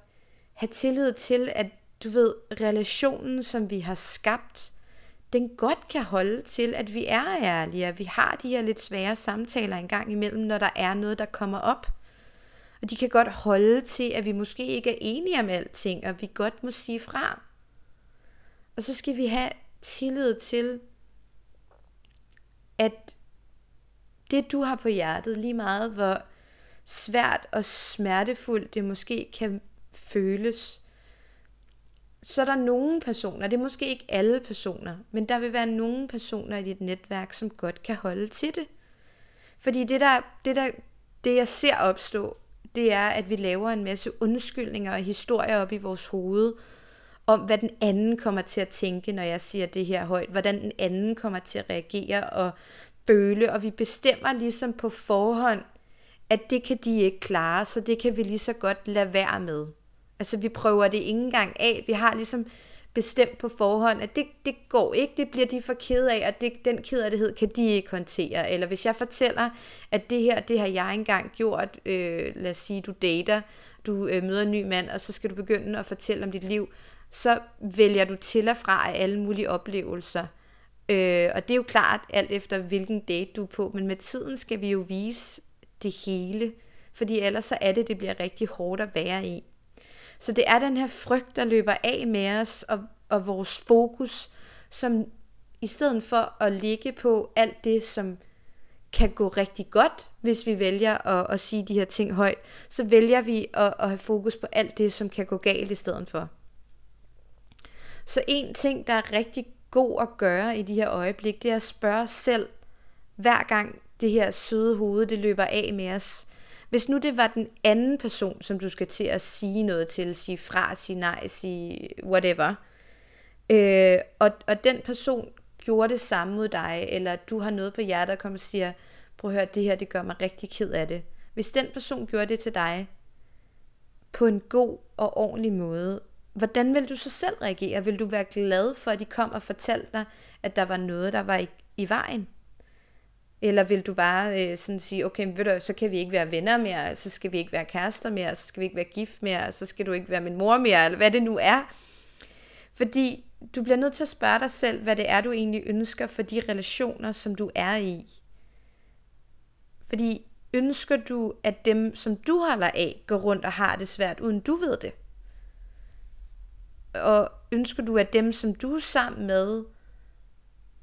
have tillid til, at du ved, relationen, som vi har skabt, den godt kan holde til, at vi er ærlige, at vi har de her lidt svære samtaler en gang imellem, når der er noget, der kommer op. Og de kan godt holde til, at vi måske ikke er enige om alting, og vi godt må sige fra. Og så skal vi have tillid til, at det du har på hjertet, lige meget hvor svært og smertefuldt det måske kan føles, så er der nogle personer, det er måske ikke alle personer, men der vil være nogle personer i dit netværk, som godt kan holde til det. Fordi det der, det der, det jeg ser opstå, det er, at vi laver en masse undskyldninger og historier op i vores hoved, om hvad den anden kommer til at tænke, når jeg siger det her højt, hvordan den anden kommer til at reagere og føle, og vi bestemmer ligesom på forhånd, at det kan de ikke klare, så det kan vi lige så godt lade være med. Altså vi prøver det ikke engang af. Vi har ligesom bestemt på forhånd, at det, det går ikke, det bliver de for ked af, og det, den kederlighed kan de ikke håndtere. Eller hvis jeg fortæller, at det her, det har jeg engang gjort, øh, lad os sige, du dater, du øh, møder en ny mand, og så skal du begynde at fortælle om dit liv, så vælger du til og fra alle mulige oplevelser. Øh, og det er jo klart alt efter, hvilken date du er på, men med tiden skal vi jo vise det hele, fordi ellers så er det, det bliver rigtig hårdt at være i. Så det er den her frygt, der løber af med os, og, og vores fokus, som i stedet for at ligge på alt det, som kan gå rigtig godt, hvis vi vælger at, at sige de her ting højt, så vælger vi at, at have fokus på alt det, som kan gå galt i stedet for. Så en ting, der er rigtig god at gøre i de her øjeblik, det er at spørge os selv, hver gang det her søde hoved, det løber af med os, hvis nu det var den anden person, som du skal til at sige noget til, sige fra, sige nej, sige whatever, øh, og, og den person gjorde det samme mod dig, eller du har noget på hjertet og kommer og siger, prøv at høre, det her, det gør mig rigtig ked af det. Hvis den person gjorde det til dig, på en god og ordentlig måde, hvordan vil du så selv reagere? Vil du være glad for, at de kom og fortalte dig, at der var noget, der var i, i vejen? Eller vil du bare øh, sådan sige, okay, ved du, så kan vi ikke være venner mere, så skal vi ikke være kærester mere, så skal vi ikke være gift mere, så skal du ikke være min mor mere, eller hvad det nu er. Fordi du bliver nødt til at spørge dig selv, hvad det er, du egentlig ønsker for de relationer, som du er i. Fordi ønsker du, at dem, som du holder af, går rundt og har det svært, uden du ved det? Og ønsker du, at dem, som du er sammen med,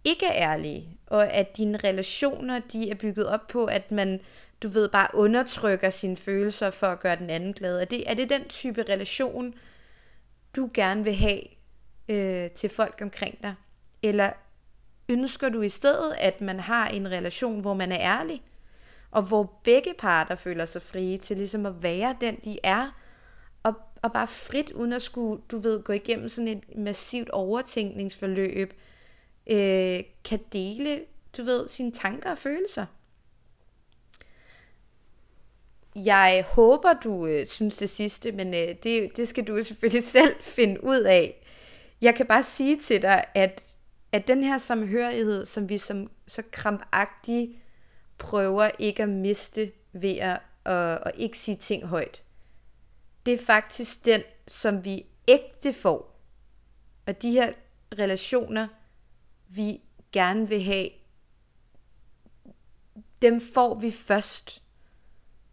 ikke er ærlige, og at dine relationer, de er bygget op på, at man, du ved, bare undertrykker sine følelser for at gøre den anden glad. Er det, er det den type relation, du gerne vil have øh, til folk omkring dig? Eller ønsker du i stedet, at man har en relation, hvor man er ærlig, og hvor begge parter føler sig frie til ligesom at være den, de er, og, og bare frit, uden at skulle, du ved, gå igennem sådan et massivt overtænkningsforløb, øh, kan dele, du ved, sine tanker og følelser. Jeg håber, du øh, synes det sidste, men øh, det, det skal du selvfølgelig selv finde ud af. Jeg kan bare sige til dig, at, at den her samhørighed, som vi som så krampagtigt prøver ikke at miste ved at, at, at ikke sige ting højt, det er faktisk den, som vi ægte får. Og de her relationer, vi gerne vil have, dem får vi først,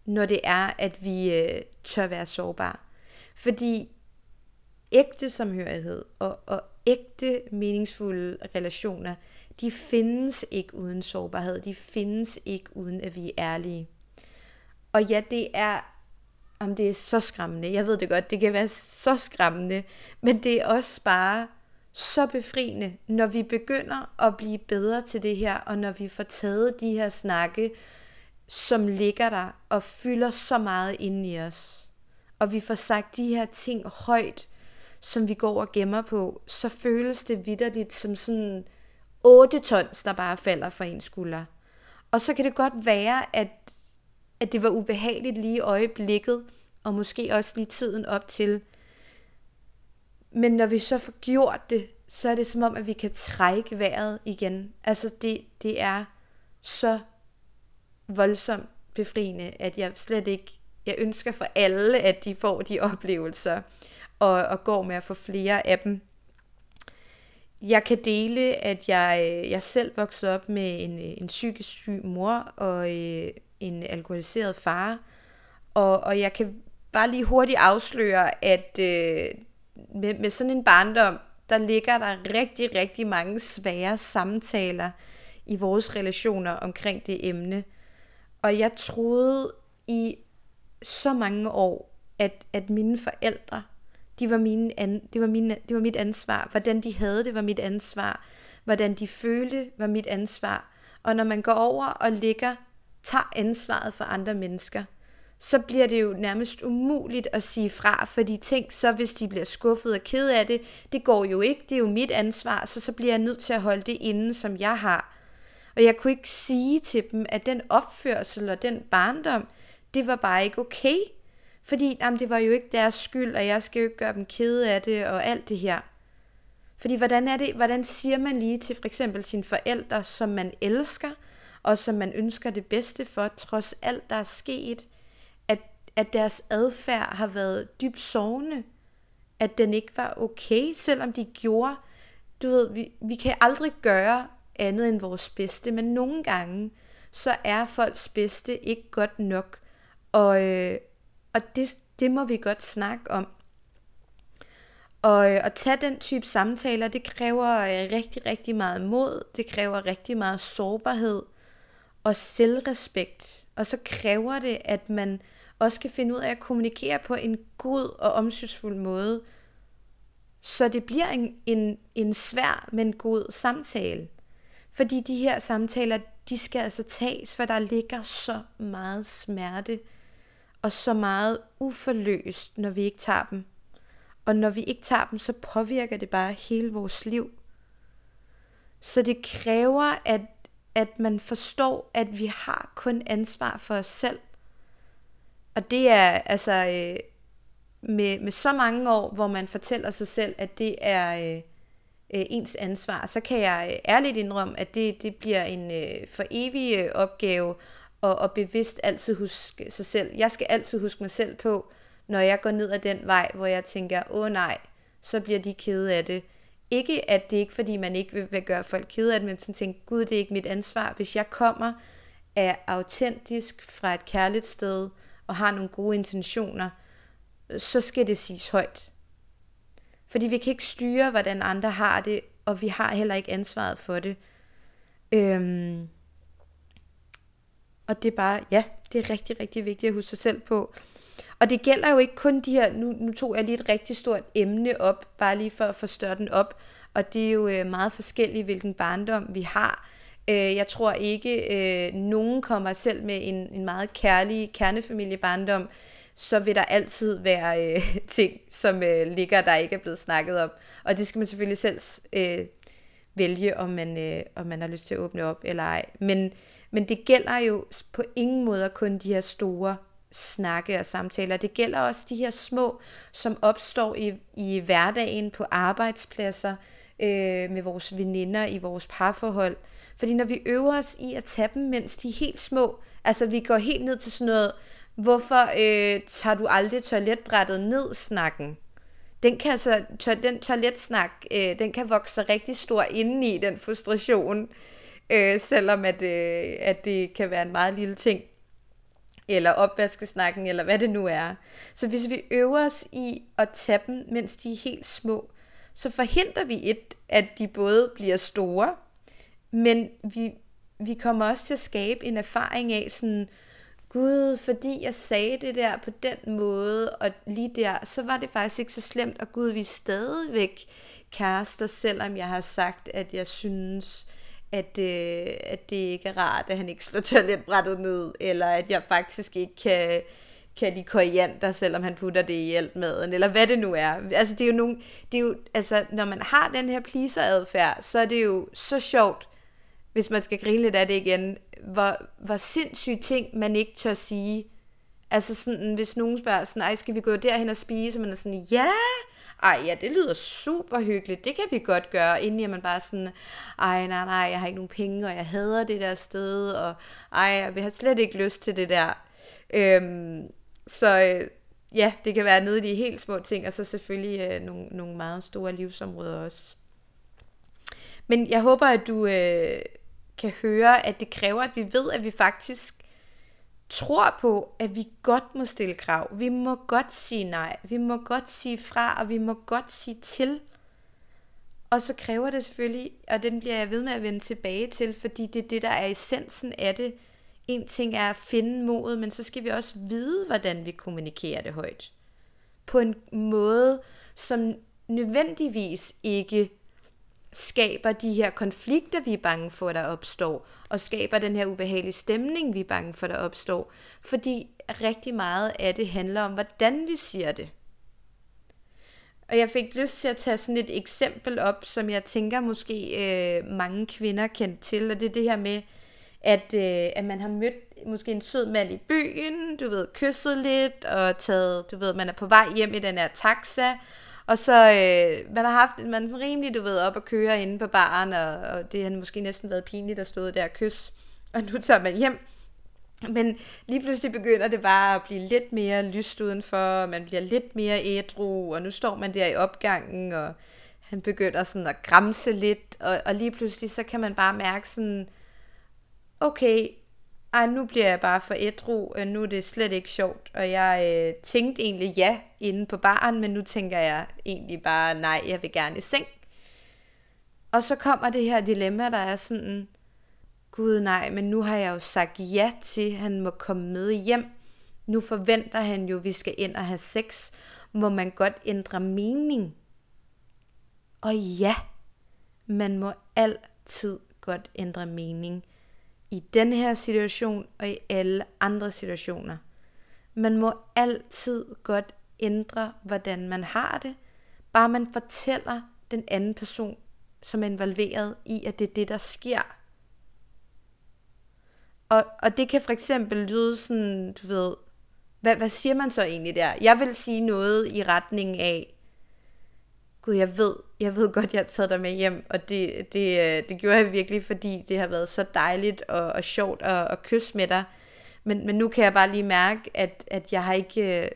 når det er, at vi øh, tør være sårbare. Fordi ægte samhørighed og, og ægte meningsfulde relationer, de findes ikke uden sårbarhed. De findes ikke uden, at vi er ærlige. Og ja, det er, om det er så skræmmende. Jeg ved det godt, det kan være så skræmmende. Men det er også bare så befriende, når vi begynder at blive bedre til det her, og når vi får taget de her snakke, som ligger der og fylder så meget inde i os. Og vi får sagt de her ting højt, som vi går og gemmer på, så føles det vidderligt som sådan 8 tons, der bare falder fra en skulder. Og så kan det godt være, at, at det var ubehageligt lige i øjeblikket, og måske også lige tiden op til. Men når vi så får gjort det, så er det som om, at vi kan trække vejret igen. Altså det, det er så voldsomt befriende, at jeg slet ikke, jeg ønsker for alle, at de får de oplevelser, og, og går med at få flere af dem. Jeg kan dele, at jeg, jeg selv voksede op med en, en psykisk syg mor og øh, en alkoholiseret far, og, og jeg kan bare lige hurtigt afsløre, at øh, med, med sådan en barndom, der ligger der rigtig, rigtig mange svære samtaler i vores relationer omkring det emne. Og jeg troede i så mange år, at, at mine forældre, de var mine an, det, var mine, det var mit ansvar. Hvordan de havde det, var mit ansvar. Hvordan de følte, var mit ansvar. Og når man går over og ligger, tager ansvaret for andre mennesker, så bliver det jo nærmest umuligt at sige fra, fordi tænk så, hvis de bliver skuffet og ked af det, det går jo ikke, det er jo mit ansvar, så så bliver jeg nødt til at holde det inde, som jeg har. Og jeg kunne ikke sige til dem, at den opførsel og den barndom, det var bare ikke okay. Fordi jamen, det var jo ikke deres skyld, og jeg skal jo ikke gøre dem kede af det og alt det her. Fordi hvordan, er det, hvordan siger man lige til for eksempel sine forældre, som man elsker, og som man ønsker det bedste for, trods alt der er sket, at, deres adfærd har været dybt sovende, at den ikke var okay, selvom de gjorde, du ved, vi, vi kan aldrig gøre andet end vores bedste, men nogle gange, så er folks bedste ikke godt nok, og, øh, og det, det må vi godt snakke om. Og øh, at tage den type samtaler, det kræver øh, rigtig, rigtig meget mod, det kræver rigtig meget sårbarhed og selvrespekt. Og så kræver det, at man også kan finde ud af at kommunikere på en god og omsorgsfuld måde, så det bliver en, en, en svær, men god samtale. Fordi de her samtaler, de skal altså tages, for der ligger så meget smerte og så meget uforløst, når vi ikke tager dem. Og når vi ikke tager dem, så påvirker det bare hele vores liv. Så det kræver, at, at man forstår, at vi har kun ansvar for os selv. Og det er altså øh, med, med så mange år, hvor man fortæller sig selv, at det er øh, øh ens ansvar, så kan jeg øh, ærligt indrømme, at det, det bliver en øh, for evig øh, opgave og, og bevidst altid huske sig selv. Jeg skal altid huske mig selv på, når jeg går ned ad den vej, hvor jeg tænker, åh nej, så bliver de kede af det. Ikke at det ikke, fordi man ikke vil, vil gøre folk kede af det, men sådan tænker, gud, det er ikke mit ansvar. Hvis jeg kommer er autentisk fra et kærligt sted, og har nogle gode intentioner, så skal det siges højt. Fordi vi kan ikke styre, hvordan andre har det, og vi har heller ikke ansvaret for det. Øhm, og det er bare, ja, det er rigtig, rigtig vigtigt at huske sig selv på. Og det gælder jo ikke kun de her, nu, nu tog jeg lige et rigtig stort emne op, bare lige for at forstørre den op, og det er jo øh, meget forskelligt, hvilken barndom vi har. Øh, jeg tror ikke, øh, nogen kommer selv med en, en meget kærlig kernefamiliebarndom, så vil der altid være øh, ting, som øh, ligger, der ikke er blevet snakket om. Og det skal man selvfølgelig selv øh, vælge, om man, øh, om man har lyst til at åbne op eller ej. Men, men det gælder jo på ingen måde kun de her store snakke og samtaler. Det gælder også de her små, som opstår i, i hverdagen på arbejdspladser, øh, med vores veninder, i vores parforhold. Fordi når vi øver os i at tage dem, mens de er helt små, altså vi går helt ned til sådan noget, hvorfor øh, tager du aldrig toiletbrættet ned snakken? Den kan altså, den toiletsnak, øh, den kan vokse rigtig stor indeni, den frustration, øh, selvom at, øh, at det kan være en meget lille ting. eller opvaskesnakken, eller hvad det nu er. Så hvis vi øver os i at tage dem, mens de er helt små, så forhindrer vi et, at de både bliver store, men vi, vi kommer også til at skabe en erfaring af sådan, gud, fordi jeg sagde det der på den måde, og lige der, så var det faktisk ikke så slemt, og gud, vi er stadigvæk kærester, selvom jeg har sagt, at jeg synes, at, øh, at det ikke er rart, at han ikke slår toiletbrættet ned, eller at jeg faktisk ikke kan, kan de koriander, selvom han putter det i alt maden, eller hvad det nu er. Altså, det er jo nogle, det er jo, altså, når man har den her pleaser-adfærd, så er det jo så sjovt, hvis man skal grine lidt af det igen, hvor, hvor sindssyge ting, man ikke tør sige. Altså sådan, hvis nogen spørger sådan, ej, skal vi gå derhen og spise? Og man er sådan, ja, ej, ja, det lyder super hyggeligt, det kan vi godt gøre, inden man bare sådan, ej, nej, nej, jeg har ikke nogen penge, og jeg hader det der sted, og ej, jeg har slet ikke lyst til det der. Øhm, så øh, ja, det kan være nede i de helt små ting, og så selvfølgelig øh, nogle, nogle meget store livsområder også. Men jeg håber, at du øh, kan høre, at det kræver, at vi ved, at vi faktisk tror på, at vi godt må stille krav. Vi må godt sige nej. Vi må godt sige fra, og vi må godt sige til. Og så kræver det selvfølgelig, og den bliver jeg ved med at vende tilbage til, fordi det er det, der er essensen af det. En ting er at finde modet, men så skal vi også vide, hvordan vi kommunikerer det højt. På en måde, som nødvendigvis ikke skaber de her konflikter, vi er bange for, der opstår, og skaber den her ubehagelige stemning, vi er bange for, der opstår. Fordi rigtig meget af det handler om, hvordan vi siger det. Og jeg fik lyst til at tage sådan et eksempel op, som jeg tænker måske øh, mange kvinder kendt til, og det er det her med, at, øh, at man har mødt måske en sød mand i byen, du ved, kysset lidt, og taget, du ved, man er på vej hjem i den her taxa, og så, øh, man har haft, man er sådan rimelig, du ved, op at køre inde på baren, og, og det har måske næsten været pinligt at stå der og kysse. Og nu tager man hjem. Men lige pludselig begynder det bare at blive lidt mere lyst udenfor, og man bliver lidt mere ædru, og nu står man der i opgangen, og han begynder sådan at gramse lidt, og, og lige pludselig så kan man bare mærke sådan, okay, ej, nu bliver jeg bare for ædru, øh, nu er det slet ikke sjovt. Og jeg øh, tænkte egentlig ja inde på baren, men nu tænker jeg egentlig bare nej, jeg vil gerne i seng. Og så kommer det her dilemma, der er sådan, gud nej, men nu har jeg jo sagt ja til, at han må komme med hjem. Nu forventer han jo, at vi skal ind og have sex. Må man godt ændre mening? Og ja, man må altid godt ændre mening i den her situation og i alle andre situationer. Man må altid godt ændre, hvordan man har det, bare man fortæller den anden person, som er involveret i, at det er det, der sker. Og, og det kan for eksempel lyde sådan, du ved, hvad, hvad siger man så egentlig der? Jeg vil sige noget i retning af, gud, jeg ved, jeg ved godt, jeg har taget dig med hjem, og det, det, øh, det gjorde jeg virkelig, fordi det har været så dejligt og, og sjovt at, at kysse med dig. Men, men nu kan jeg bare lige mærke, at, at jeg har ikke, øh,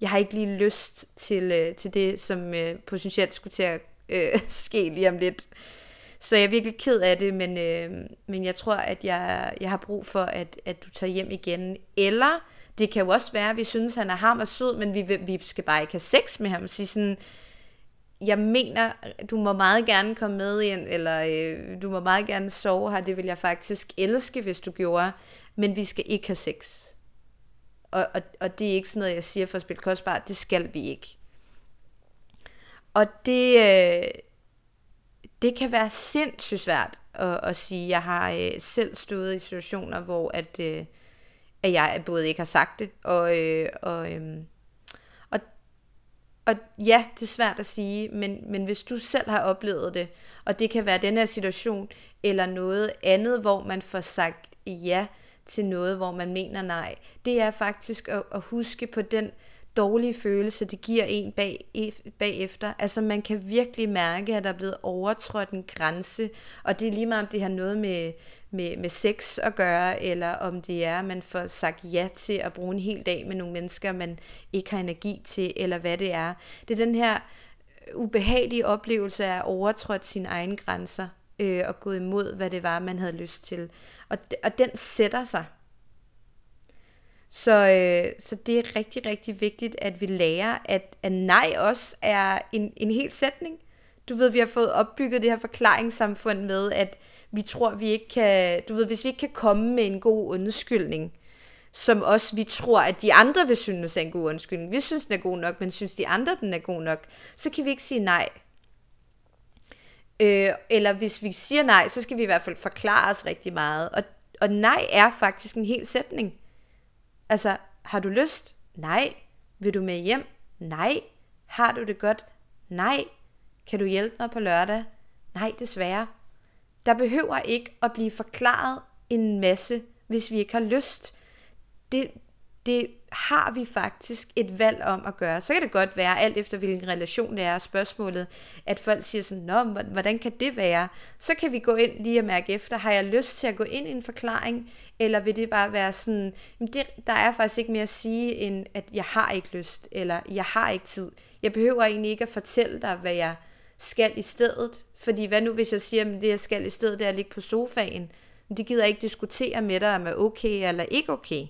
jeg har ikke lige lyst til, øh, til det, som potentielt skulle til at øh, ske lige om lidt. Så jeg er virkelig ked af det, men, øh, men jeg tror, at jeg, jeg har brug for, at, at du tager hjem igen. Eller det kan jo også være, at vi synes, at han er ham og sød, men vi, vi skal bare ikke have sex med ham. Så sådan, jeg mener, du må meget gerne komme med ind, eller øh, du må meget gerne sove her, det vil jeg faktisk elske, hvis du gjorde, men vi skal ikke have sex. Og, og, og det er ikke sådan noget, jeg siger for at spille kostbart, det skal vi ikke. Og det, øh, det kan være sindssygt svært at, at sige. Jeg har øh, selv stået i situationer, hvor at, øh, at jeg både ikke har sagt det, og, øh, og øh, og ja, det er svært at sige, men, men hvis du selv har oplevet det, og det kan være den her situation, eller noget andet, hvor man får sagt ja til noget, hvor man mener nej, det er faktisk at, at huske på den dårlige følelse, det giver en bag, e, bagefter. Altså man kan virkelig mærke, at der er blevet overtrådt en grænse, og det er lige meget, om det har noget med, med, med sex at gøre, eller om det er, at man får sagt ja til at bruge en hel dag med nogle mennesker, man ikke har energi til, eller hvad det er. Det er den her øh, ubehagelige oplevelse af at overtrådt sine egne grænser, øh, og gået imod, hvad det var, man havde lyst til. Og, og den sætter sig. Så, øh, så det er rigtig, rigtig vigtigt, at vi lærer, at, at nej også er en, en hel sætning. Du ved, vi har fået opbygget det her forklaringssamfund med, at vi tror, vi ikke kan... Du ved, hvis vi ikke kan komme med en god undskyldning, som også vi tror, at de andre vil synes er en god undskyldning. Vi synes, den er god nok, men synes de andre, den er god nok, så kan vi ikke sige nej. Øh, eller hvis vi siger nej, så skal vi i hvert fald forklare os rigtig meget. Og, og nej er faktisk en hel sætning. Altså, har du lyst? Nej. Vil du med hjem? Nej. Har du det godt? Nej. Kan du hjælpe mig på lørdag? Nej, desværre. Der behøver ikke at blive forklaret en masse, hvis vi ikke har lyst. Det, det har vi faktisk et valg om at gøre. Så kan det godt være, alt efter hvilken relation det er, spørgsmålet, at folk siger sådan, Nå, hvordan kan det være? Så kan vi gå ind lige og mærke efter, har jeg lyst til at gå ind i en forklaring, eller vil det bare være sådan, det, der er faktisk ikke mere at sige, end at jeg har ikke lyst, eller jeg har ikke tid. Jeg behøver egentlig ikke at fortælle dig, hvad jeg skal i stedet. Fordi hvad nu, hvis jeg siger, at det jeg skal i stedet, det er at ligge på sofaen. Det gider jeg ikke diskutere med dig, om er okay eller ikke okay.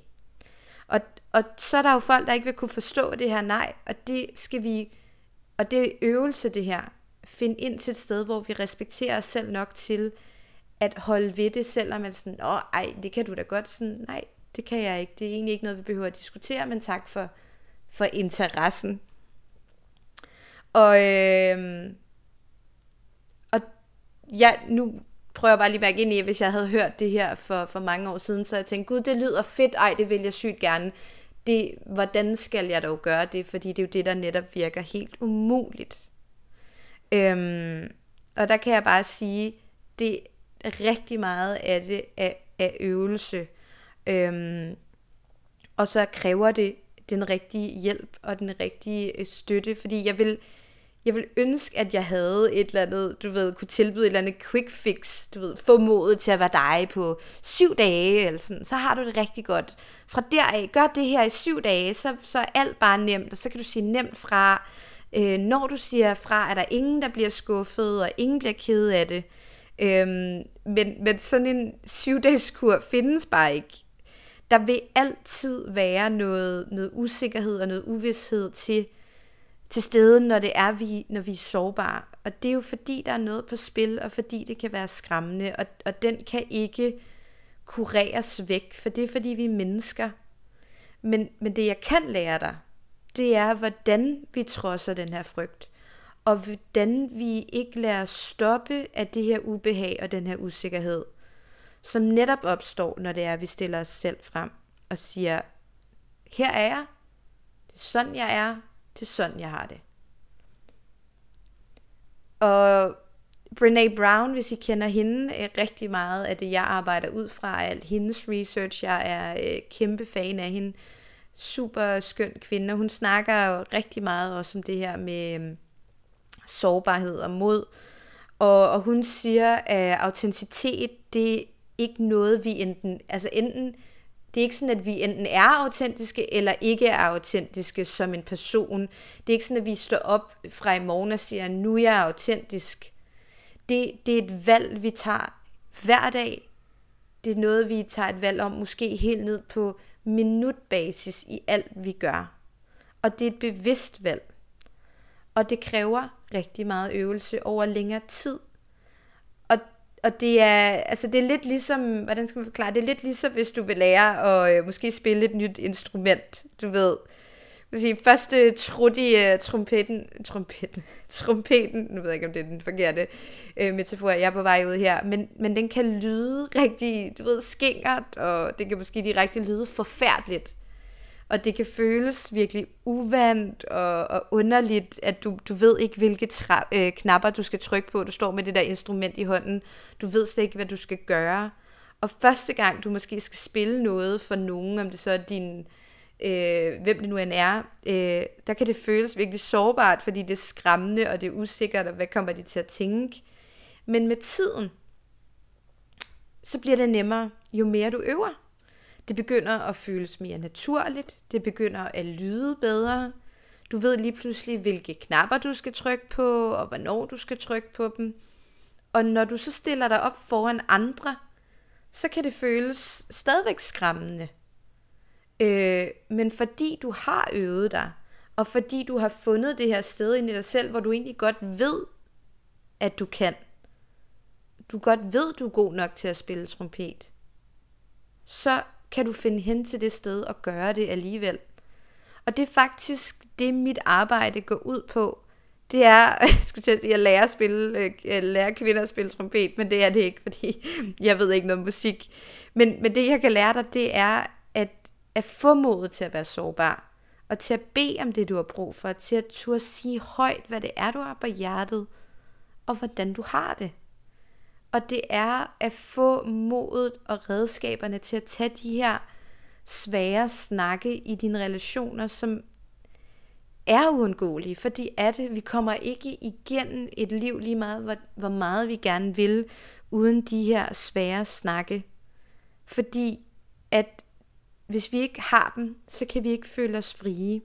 Og, så er der jo folk, der ikke vil kunne forstå det her nej, og det skal vi, og det er øvelse det her, finde ind til et sted, hvor vi respekterer os selv nok til, at holde ved det, selvom man sådan, åh, ej, det kan du da godt, sådan, nej, det kan jeg ikke, det er egentlig ikke noget, vi behøver at diskutere, men tak for, for interessen. Og, øh, og ja, nu prøver jeg bare lige mærke ind i, hvis jeg havde hørt det her for, for mange år siden, så jeg tænkte, gud, det lyder fedt, ej, det vil jeg sygt gerne. Det, hvordan skal jeg dog gøre det? Fordi det er jo det, der netop virker helt umuligt. Øhm, og der kan jeg bare sige, det er rigtig meget af det af, af øvelse. Øhm, og så kræver det den rigtige hjælp og den rigtige øh, støtte, fordi jeg vil, jeg vil ønske, at jeg havde et eller andet, du ved, kunne tilbyde et eller andet quick fix, du ved, få modet til at være dig på syv dage, eller sådan, så har du det rigtig godt. Fra deraf, gør det her i syv dage, så, så er alt bare nemt, og så kan du sige nemt fra. Øh, når du siger fra, er der ingen, der bliver skuffet, og ingen bliver ked af det. Øh, men, men sådan en syvdageskur findes bare ikke. Der vil altid være noget, noget usikkerhed og noget uvidshed til, til stede, når det er, vi, når vi er sårbare. Og det er jo fordi, der er noget på spil, og fordi det kan være skræmmende, og, og den kan ikke kureres væk, for det er fordi, vi er mennesker. Men, men det, jeg kan lære dig, det er, hvordan vi trodser den her frygt, og hvordan vi ikke lader stoppe af det her ubehag og den her usikkerhed, som netop opstår, når det er, at vi stiller os selv frem og siger, her er jeg, det er sådan, jeg er, det er sådan, jeg har det. Og Brene Brown, hvis I kender hende, er rigtig meget af det, jeg arbejder ud fra, alt hendes research. Jeg er øh, kæmpe fan af hende. Super skøn kvinde. Hun snakker jo rigtig meget også om det her med øh, sårbarhed og mod. Og, og hun siger, at autenticitet, det er ikke noget, vi enten, altså enten det er ikke sådan, at vi enten er autentiske eller ikke er autentiske som en person. Det er ikke sådan, at vi står op fra i morgen og siger, nu er jeg autentisk. Det, det er et valg, vi tager hver dag. Det er noget, vi tager et valg om, måske helt ned på minutbasis i alt, vi gør. Og det er et bevidst valg. Og det kræver rigtig meget øvelse over længere tid og det er, altså det er lidt ligesom, hvordan skal man forklare, det er lidt ligesom, hvis du vil lære at øh, måske spille et nyt instrument, du ved. Jeg sige, første trut i øh, uh, trompeten, trompeten, trompeten, nu ved jeg ikke, om det er den forkerte uh, metafor, jeg er på vej ud her, men, men den kan lyde rigtig, du ved, skingert, og det kan måske direkte lyde forfærdeligt og det kan føles virkelig uvandt og, og underligt, at du, du ved ikke, hvilke tra- øh, knapper du skal trykke på. Du står med det der instrument i hånden. Du ved slet ikke, hvad du skal gøre. Og første gang, du måske skal spille noget for nogen, om det så er din, øh, hvem det nu end er, øh, der kan det føles virkelig sårbart, fordi det er skræmmende, og det er usikkert, og hvad kommer de til at tænke. Men med tiden, så bliver det nemmere, jo mere du øver. Det begynder at føles mere naturligt. Det begynder at lyde bedre. Du ved lige pludselig, hvilke knapper du skal trykke på, og hvornår du skal trykke på dem. Og når du så stiller dig op foran andre, så kan det føles stadigvæk skræmmende. Øh, men fordi du har øvet dig, og fordi du har fundet det her sted ind i dig selv, hvor du egentlig godt ved, at du kan. Du godt ved, du er god nok til at spille trompet. Så kan du finde hen til det sted og gøre det alligevel. Og det er faktisk det, mit arbejde går ud på. Det er, jeg skulle til at sige, at lære, at spille, at lære kvinder at spille trompet, men det er det ikke, fordi jeg ved ikke noget om musik. Men, men det, jeg kan lære dig, det er at, at få modet til at være sårbar og til at bede om det, du har brug for, til at turde sige højt, hvad det er, du har på hjertet, og hvordan du har det. Og det er at få modet og redskaberne til at tage de her svære snakke i dine relationer, som er uundgåelige, for det er det. Vi kommer ikke igennem et liv lige meget, hvor, hvor meget vi gerne vil, uden de her svære snakke. Fordi at hvis vi ikke har dem, så kan vi ikke føle os frie.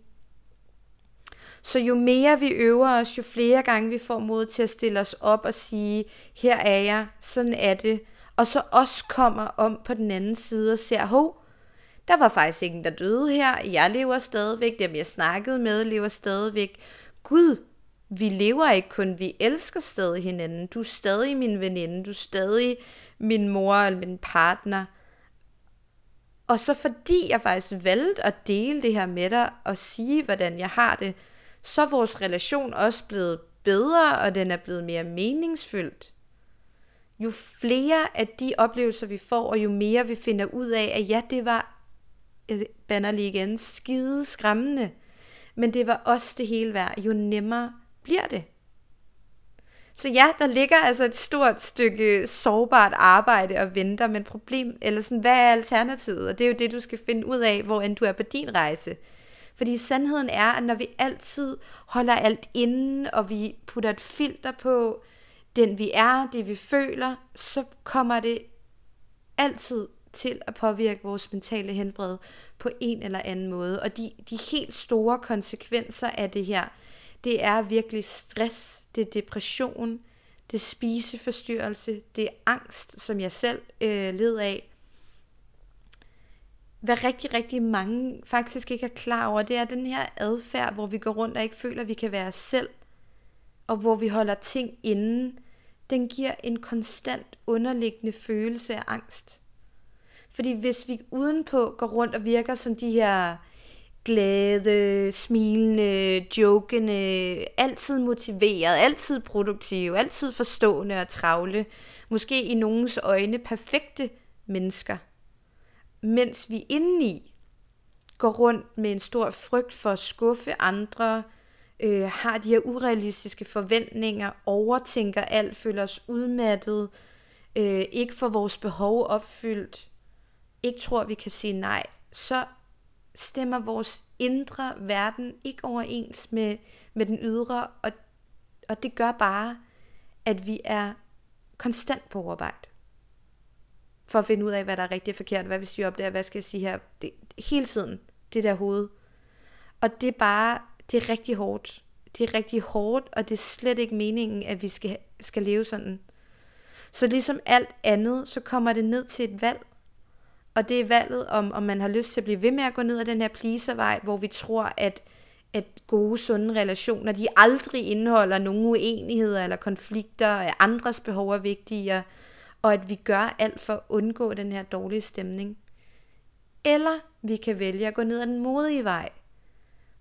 Så jo mere vi øver os, jo flere gange vi får mod til at stille os op og sige, her er jeg, sådan er det, og så også kommer om på den anden side og ser, hov, der var faktisk ingen, der døde her, jeg lever stadigvæk, dem jeg snakkede med lever stadigvæk. Gud, vi lever ikke kun, vi elsker stadig hinanden. Du er stadig min veninde, du er stadig min mor eller min partner. Og så fordi jeg faktisk valgte at dele det her med dig og sige, hvordan jeg har det, så er vores relation også blevet bedre, og den er blevet mere meningsfyldt. Jo flere af de oplevelser, vi får, og jo mere vi finder ud af, at ja, det var, jeg banner lige igen, skide skræmmende, men det var også det hele værd, jo nemmere bliver det. Så ja, der ligger altså et stort stykke sårbart arbejde og venter, men problem, eller sådan, hvad er alternativet? Og det er jo det, du skal finde ud af, hvor end du er på din rejse. Fordi sandheden er, at når vi altid holder alt inde, og vi putter et filter på den vi er, det vi føler, så kommer det altid til at påvirke vores mentale helbred på en eller anden måde. Og de, de helt store konsekvenser af det her, det er virkelig stress, det er depression, det er spiseforstyrrelse, det er angst, som jeg selv øh, led af. Hvad rigtig, rigtig mange faktisk ikke er klar over, det er den her adfærd, hvor vi går rundt og ikke føler, at vi kan være os selv, og hvor vi holder ting inden, den giver en konstant underliggende følelse af angst. Fordi hvis vi udenpå går rundt og virker som de her glade, smilende, jokende, altid motiveret, altid produktive, altid forstående og travle, måske i nogens øjne perfekte mennesker. Mens vi indeni går rundt med en stor frygt for at skuffe andre, øh, har de her urealistiske forventninger, overtænker alt, føler os udmattet, øh, ikke får vores behov opfyldt, ikke tror, vi kan sige nej, så stemmer vores indre verden ikke overens med, med den ydre, og, og det gør bare, at vi er konstant på overarbejde. For at finde ud af, hvad der er rigtigt og forkert, hvad hvis op der, hvad skal jeg sige her, det, hele tiden, det der hoved. Og det er bare, det er rigtig hårdt. Det er rigtig hårdt, og det er slet ikke meningen, at vi skal, skal leve sådan. Så ligesom alt andet, så kommer det ned til et valg. Og det er valget om, om man har lyst til at blive ved med at gå ned ad den her pleaservej, hvor vi tror, at, at gode, sunde relationer, de aldrig indeholder nogen uenigheder eller konflikter, andres behov er vigtigere, og at vi gør alt for at undgå den her dårlige stemning. Eller vi kan vælge at gå ned ad den modige vej,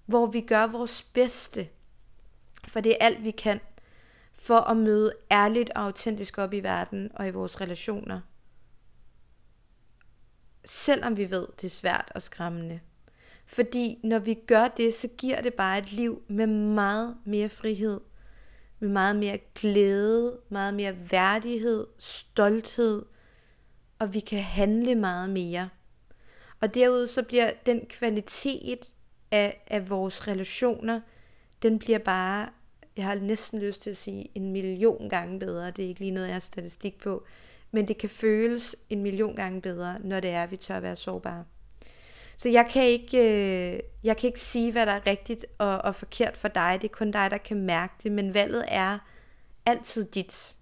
hvor vi gør vores bedste, for det er alt vi kan, for at møde ærligt og autentisk op i verden og i vores relationer selvom vi ved, det er svært og skræmmende. Fordi når vi gør det, så giver det bare et liv med meget mere frihed, med meget mere glæde, meget mere værdighed, stolthed, og vi kan handle meget mere. Og derudover så bliver den kvalitet af, af vores relationer, den bliver bare, jeg har næsten lyst til at sige, en million gange bedre. Det er ikke lige noget, jeg har statistik på men det kan føles en million gange bedre, når det er, at vi tør være sårbare. Så jeg kan ikke, øh, jeg kan ikke sige, hvad der er rigtigt og, og forkert for dig. Det er kun dig, der kan mærke det, men valget er altid dit.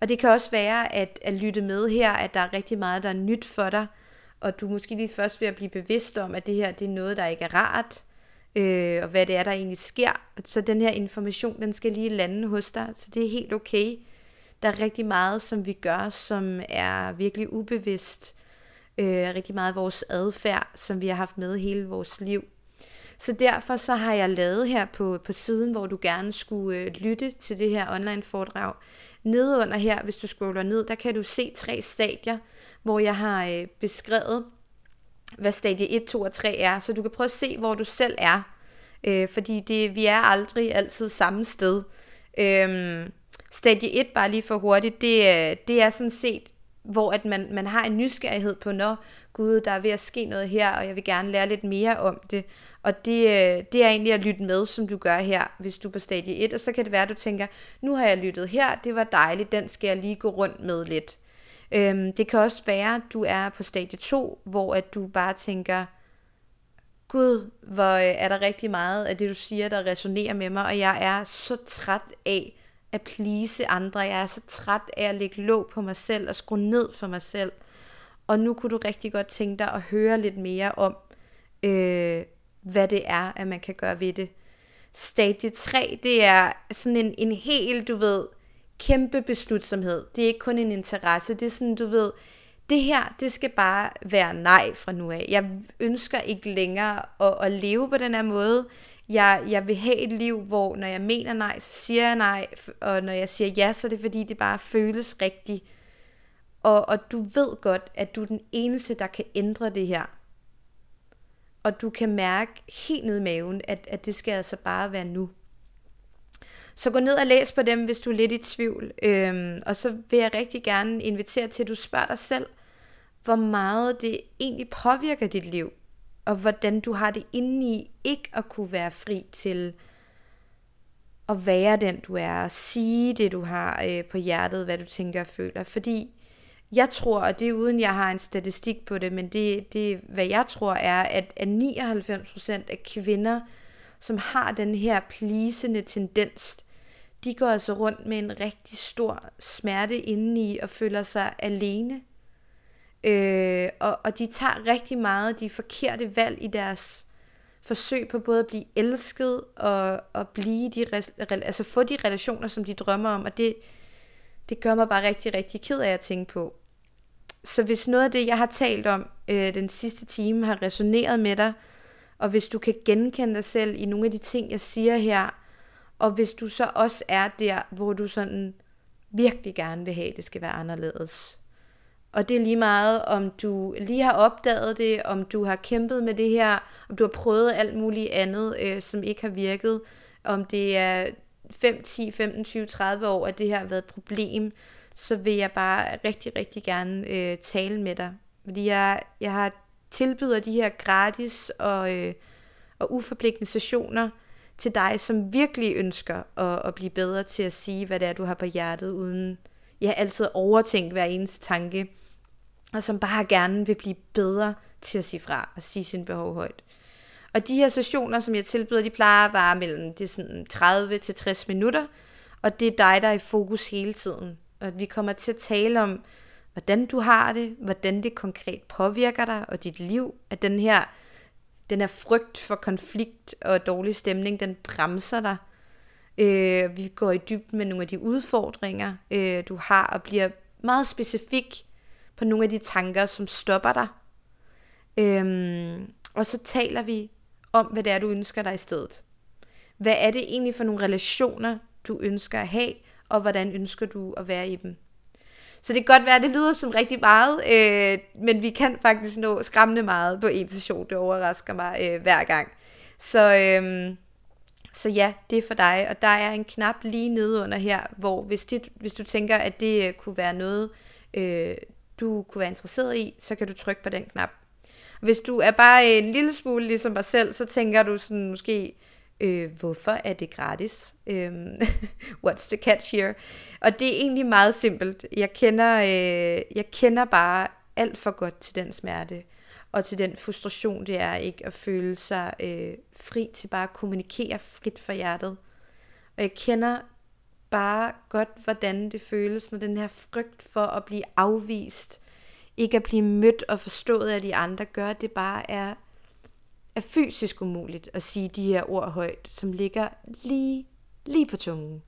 Og det kan også være at, at lytte med her, at der er rigtig meget, der er nyt for dig, og du er måske lige først ved at blive bevidst om, at det her det er noget, der ikke er rart, øh, og hvad det er, der egentlig sker. Så den her information, den skal lige lande hos dig, så det er helt okay. Der er rigtig meget, som vi gør, som er virkelig ubevidst. Øh, rigtig meget af vores adfærd, som vi har haft med hele vores liv. Så derfor så har jeg lavet her på, på siden, hvor du gerne skulle øh, lytte til det her online foredrag. Nede under her, hvis du scroller ned, der kan du se tre stadier, hvor jeg har øh, beskrevet, hvad stadie 1, 2 og 3 er, så du kan prøve at se, hvor du selv er. Øh, fordi det, vi er aldrig altid samme sted. Øh, stadie 1, bare lige for hurtigt, det, øh, det er sådan set, hvor at man, man har en nysgerrighed på, når Gud, der er ved at ske noget her, og jeg vil gerne lære lidt mere om det. Og det, øh, det er egentlig at lytte med, som du gør her, hvis du er på stadie 1, og så kan det være, at du tænker, nu har jeg lyttet her, det var dejligt, den skal jeg lige gå rundt med lidt. Øhm, det kan også være, at du er på stadie 2, hvor at du bare tænker, Gud, hvor øh, er der rigtig meget af det, du siger, der resonerer med mig, og jeg er så træt af at plise andre. Jeg er så træt af at lægge låg på mig selv og skrue ned for mig selv. Og nu kunne du rigtig godt tænke dig at høre lidt mere om, øh, hvad det er, at man kan gøre ved det. Stadie 3, det er sådan en, en helt, du ved, kæmpe beslutsomhed. Det er ikke kun en interesse, det er sådan, du ved, det her, det skal bare være nej fra nu af. Jeg ønsker ikke længere at, at leve på den her måde. Jeg, jeg vil have et liv, hvor når jeg mener nej, så siger jeg nej, og når jeg siger ja, så er det fordi, det bare føles rigtigt. Og, og du ved godt, at du er den eneste, der kan ændre det her og du kan mærke helt ned i maven, at, at det skal altså bare være nu. Så gå ned og læs på dem, hvis du er lidt i tvivl. Øhm, og så vil jeg rigtig gerne invitere til, at du spørger dig selv, hvor meget det egentlig påvirker dit liv, og hvordan du har det indeni ikke at kunne være fri til at være den du er, og sige det du har øh, på hjertet, hvad du tænker og føler. Fordi jeg tror, og det er uden jeg har en statistik på det, men det, det hvad jeg tror er, at, at 99% af kvinder, som har den her plisende tendens, de går altså rundt med en rigtig stor smerte indeni og føler sig alene. Øh, og, og de tager rigtig meget de forkerte valg i deres forsøg på både at blive elsket og, og blive de, altså få de relationer, som de drømmer om. Og det, det gør mig bare rigtig, rigtig ked af at tænke på. Så hvis noget af det, jeg har talt om øh, den sidste time, har resoneret med dig, og hvis du kan genkende dig selv i nogle af de ting, jeg siger her, og hvis du så også er der, hvor du sådan virkelig gerne vil have, at det skal være anderledes. Og det er lige meget, om du lige har opdaget det, om du har kæmpet med det her, om du har prøvet alt muligt andet, øh, som ikke har virket, om det er 5, 10, 15, 20, 30 år, at det her har været et problem, så vil jeg bare rigtig, rigtig gerne øh, tale med dig. Fordi jeg, jeg har tilbyder de her gratis og, øh, og uforpligtende sessioner til dig, som virkelig ønsker at, at blive bedre til at sige, hvad det er, du har på hjertet, uden jeg altid overtænke hver eneste tanke, og som bare gerne vil blive bedre til at sige fra og sige sin behov højt. Og de her sessioner, som jeg tilbyder, de plejer at vare mellem det sådan 30 til 60 minutter, og det er dig, der er i fokus hele tiden og at vi kommer til at tale om, hvordan du har det, hvordan det konkret påvirker dig og dit liv, at den her, den her frygt for konflikt og dårlig stemning, den bremser dig. Øh, vi går i dybden med nogle af de udfordringer, øh, du har, og bliver meget specifik på nogle af de tanker, som stopper dig. Øh, og så taler vi om, hvad det er, du ønsker dig i stedet. Hvad er det egentlig for nogle relationer, du ønsker at have, og hvordan ønsker du at være i dem. Så det kan godt være, at det lyder som rigtig meget, øh, men vi kan faktisk nå skræmmende meget på en session. Det overrasker mig øh, hver gang. Så, øh, så ja, det er for dig. Og der er en knap lige nede under her, hvor hvis, det, hvis du tænker, at det øh, kunne være noget, øh, du kunne være interesseret i, så kan du trykke på den knap. Hvis du er bare øh, en lille smule ligesom mig selv, så tænker du sådan måske, øh, hvorfor er det gratis? Øh, what's the catch here? Og det er egentlig meget simpelt. Jeg kender, øh, jeg kender bare alt for godt til den smerte, og til den frustration, det er ikke at føle sig øh, fri til bare at kommunikere frit for hjertet. Og jeg kender bare godt, hvordan det føles, når den her frygt for at blive afvist ikke at blive mødt og forstået af de andre, gør, at det bare er, er fysisk umuligt at sige de her ord højt, som ligger lige, lige på tungen.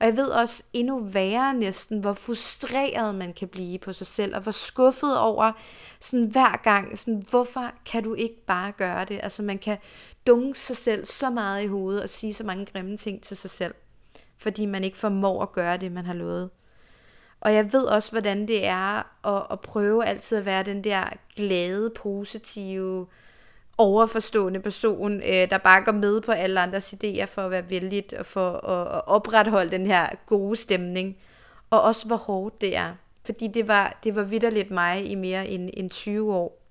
Og jeg ved også endnu værre næsten, hvor frustreret man kan blive på sig selv, og hvor skuffet over sådan hver gang, sådan, hvorfor kan du ikke bare gøre det? Altså man kan dunke sig selv så meget i hovedet og sige så mange grimme ting til sig selv, fordi man ikke formår at gøre det, man har lovet. Og jeg ved også, hvordan det er at, at prøve altid at være den der glade, positive, overforstående person, øh, der bare går med på alle andres idéer for at være vældigt og for at, at opretholde den her gode stemning. Og også hvor hårdt det er. Fordi det var, det var vidderligt mig i mere end, end 20 år.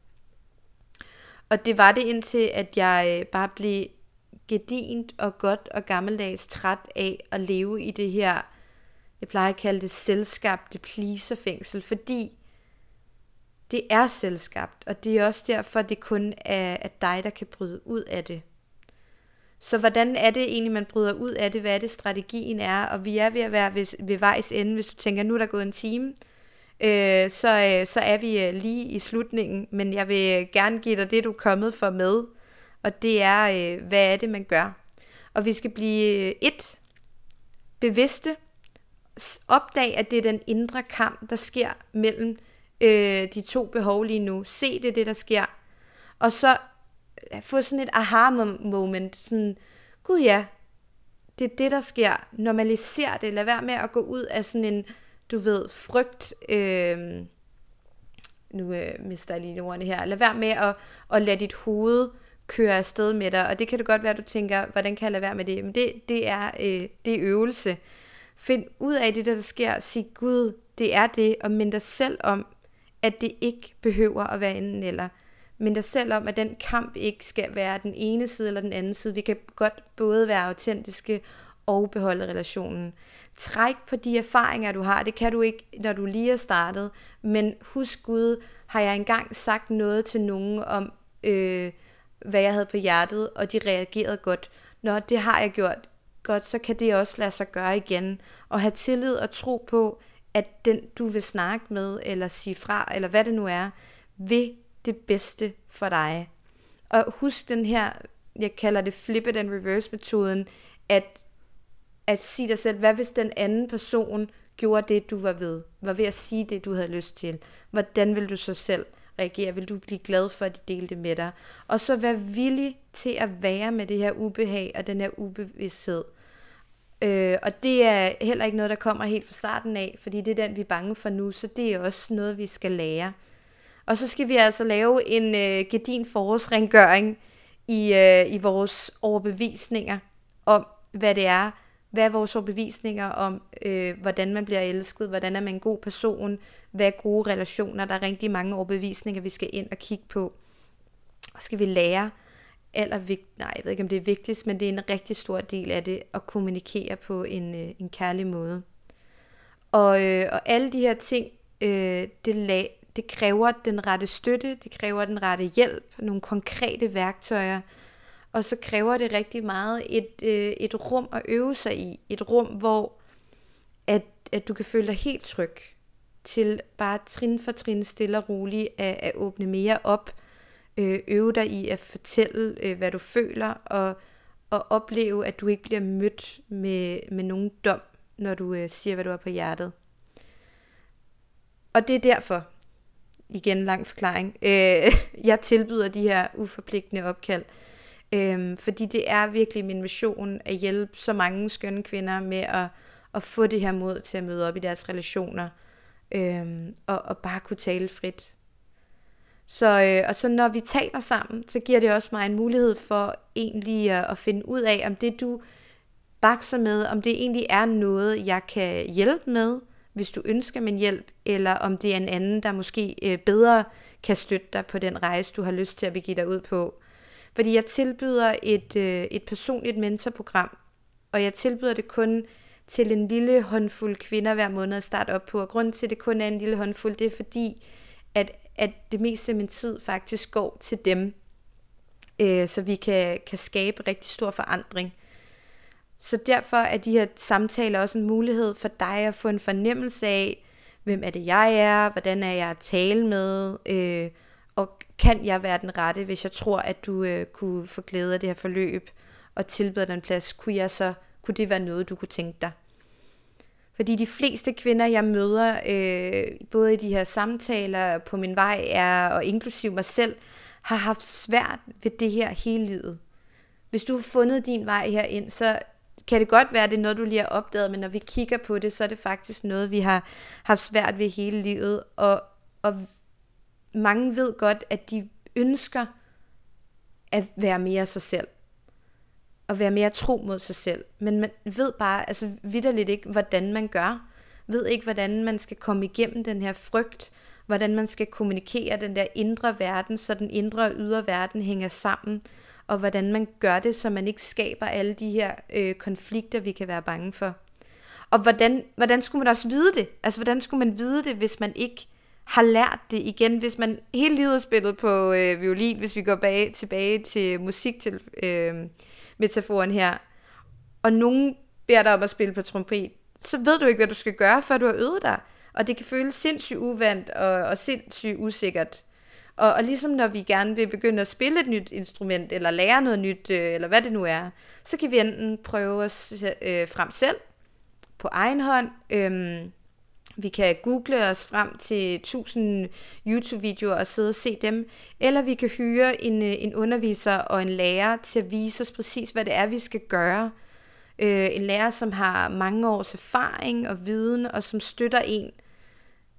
Og det var det indtil, at jeg øh, bare blev gedint og godt og gammeldags træt af at leve i det her, jeg plejer at kalde det selskabte pleaserfængsel, fordi det er selvskabt, og det er også derfor, det kun er, at dig, der kan bryde ud af det. Så hvordan er det egentlig, man bryder ud af det? Hvad er det, strategien er? Og vi er ved at være ved, ved vejs ende. Hvis du tænker, nu er der gået en time, øh, så, øh, så er vi øh, lige i slutningen. Men jeg vil øh, gerne give dig det, du er kommet for med. Og det er, øh, hvad er det, man gør? Og vi skal blive øh, et, bevidste, opdag, at det er den indre kamp, der sker mellem øh, de to behov lige nu. Se det, det der sker. Og så øh, få sådan et aha-moment. Sådan, gud ja, det er det, der sker. Normaliser det. Lad være med at gå ud af sådan en, du ved, frygt. Øh, nu øh, mister jeg lige ordene her. Lad være med at, at lade dit hoved køre afsted med dig. Og det kan det godt være, at du tænker, hvordan kan jeg lade være med det? Men det, det, er, øh, det er øvelse. Find ud af det, der sker. Sig, Gud, det er det. Og mind dig selv om, at det ikke behøver at være enten eller. Men der selv om, at den kamp ikke skal være den ene side eller den anden side. Vi kan godt både være autentiske og beholde relationen. Træk på de erfaringer, du har. Det kan du ikke, når du lige er startet. Men husk Gud, har jeg engang sagt noget til nogen om, øh, hvad jeg havde på hjertet, og de reagerede godt. Når det har jeg gjort godt, så kan det også lade sig gøre igen. Og have tillid og tro på, at den, du vil snakke med, eller sige fra, eller hvad det nu er, vil det bedste for dig. Og husk den her, jeg kalder det flip it and reverse metoden, at, at sige dig selv, hvad hvis den anden person gjorde det, du var ved, var ved at sige det, du havde lyst til. Hvordan vil du så selv reagere? Vil du blive glad for, at de delte med dig? Og så vær villig til at være med det her ubehag og den her ubevidsthed. Øh, og det er heller ikke noget, der kommer helt fra starten af, fordi det er den, vi er bange for nu, så det er også noget, vi skal lære. Og så skal vi altså lave en øh, gedin forårsrengøring i, øh, i vores overbevisninger om, hvad det er, hvad er vores overbevisninger om, øh, hvordan man bliver elsket, hvordan er man en god person, hvad er gode relationer, der er rigtig mange overbevisninger, vi skal ind og kigge på. Og skal vi lære, allervigt, nej, jeg ved ikke om det er vigtigst, men det er en rigtig stor del af det, at kommunikere på en, øh, en kærlig måde. Og, øh, og alle de her ting, øh, det, la, det kræver den rette støtte, det kræver den rette hjælp, nogle konkrete værktøjer, og så kræver det rigtig meget et, øh, et rum at øve sig i. Et rum, hvor at, at du kan føle dig helt tryg til bare trin for trin stille og roligt at, at åbne mere op, øh, øve dig i at fortælle, øh, hvad du føler, og, og opleve, at du ikke bliver mødt med, med nogen dom, når du øh, siger, hvad du har på hjertet. Og det er derfor, igen lang forklaring, øh, jeg tilbyder de her uforpligtende opkald. Øh, fordi det er virkelig min mission at hjælpe så mange skønne kvinder med at, at få det her mod til at møde op i deres relationer. Øh, og, og bare kunne tale frit. Så, øh, og så når vi taler sammen, så giver det også mig en mulighed for egentlig at, at finde ud af, om det du bakser med, om det egentlig er noget, jeg kan hjælpe med, hvis du ønsker min hjælp, eller om det er en anden, der måske øh, bedre kan støtte dig på den rejse, du har lyst til at begive dig ud på. Fordi jeg tilbyder et, øh, et personligt mentorprogram, og jeg tilbyder det kun til en lille håndfuld kvinder hver måned at starte op på. Og grunden til, at det kun er en lille håndfuld, det er fordi, at, at det meste af min tid faktisk går til dem, øh, så vi kan, kan skabe rigtig stor forandring. Så derfor er de her samtaler også en mulighed for dig at få en fornemmelse af, hvem er det jeg er, hvordan er jeg at tale med, øh, og kan jeg være den rette, hvis jeg tror, at du øh, kunne få glæde af det her forløb, og tilbyde dig en plads, kunne, jeg så, kunne det være noget, du kunne tænke dig? Fordi de fleste kvinder, jeg møder, øh, både i de her samtaler på min vej, er, og inklusiv mig selv, har haft svært ved det her hele livet. Hvis du har fundet din vej herind, så kan det godt være, at det er noget, du lige har opdaget, men når vi kigger på det, så er det faktisk noget, vi har haft svært ved hele livet. Og, og mange ved godt, at de ønsker at være mere sig selv. Og være mere tro mod sig selv. Men man ved bare altså vidderligt ikke, hvordan man gør. Ved ikke, hvordan man skal komme igennem den her frygt. Hvordan man skal kommunikere den der indre verden, så den indre og ydre verden hænger sammen og hvordan man gør det, så man ikke skaber alle de her øh, konflikter, vi kan være bange for. Og hvordan, hvordan skulle man også vide det? Altså, hvordan skulle man vide det, hvis man ikke har lært det igen? Hvis man hele livet har spillet på øh, violin, hvis vi går bag, tilbage til musik til øh, metaforen her, og nogen beder dig om at spille på trompet, så ved du ikke, hvad du skal gøre, før du har øvet dig. Og det kan føles sindssygt uvandt og, og sindssygt usikkert. Og, og ligesom når vi gerne vil begynde at spille et nyt instrument, eller lære noget nyt, øh, eller hvad det nu er, så kan vi enten prøve os øh, frem selv, på egen hånd. øh, vi kan google os frem til 1000 YouTube-videoer og sidde og se dem, eller vi kan hyre en, øh, en underviser og en lærer til at vise os præcis, hvad det er, vi skal gøre. Øh, en lærer, som har mange års erfaring og viden, og som støtter en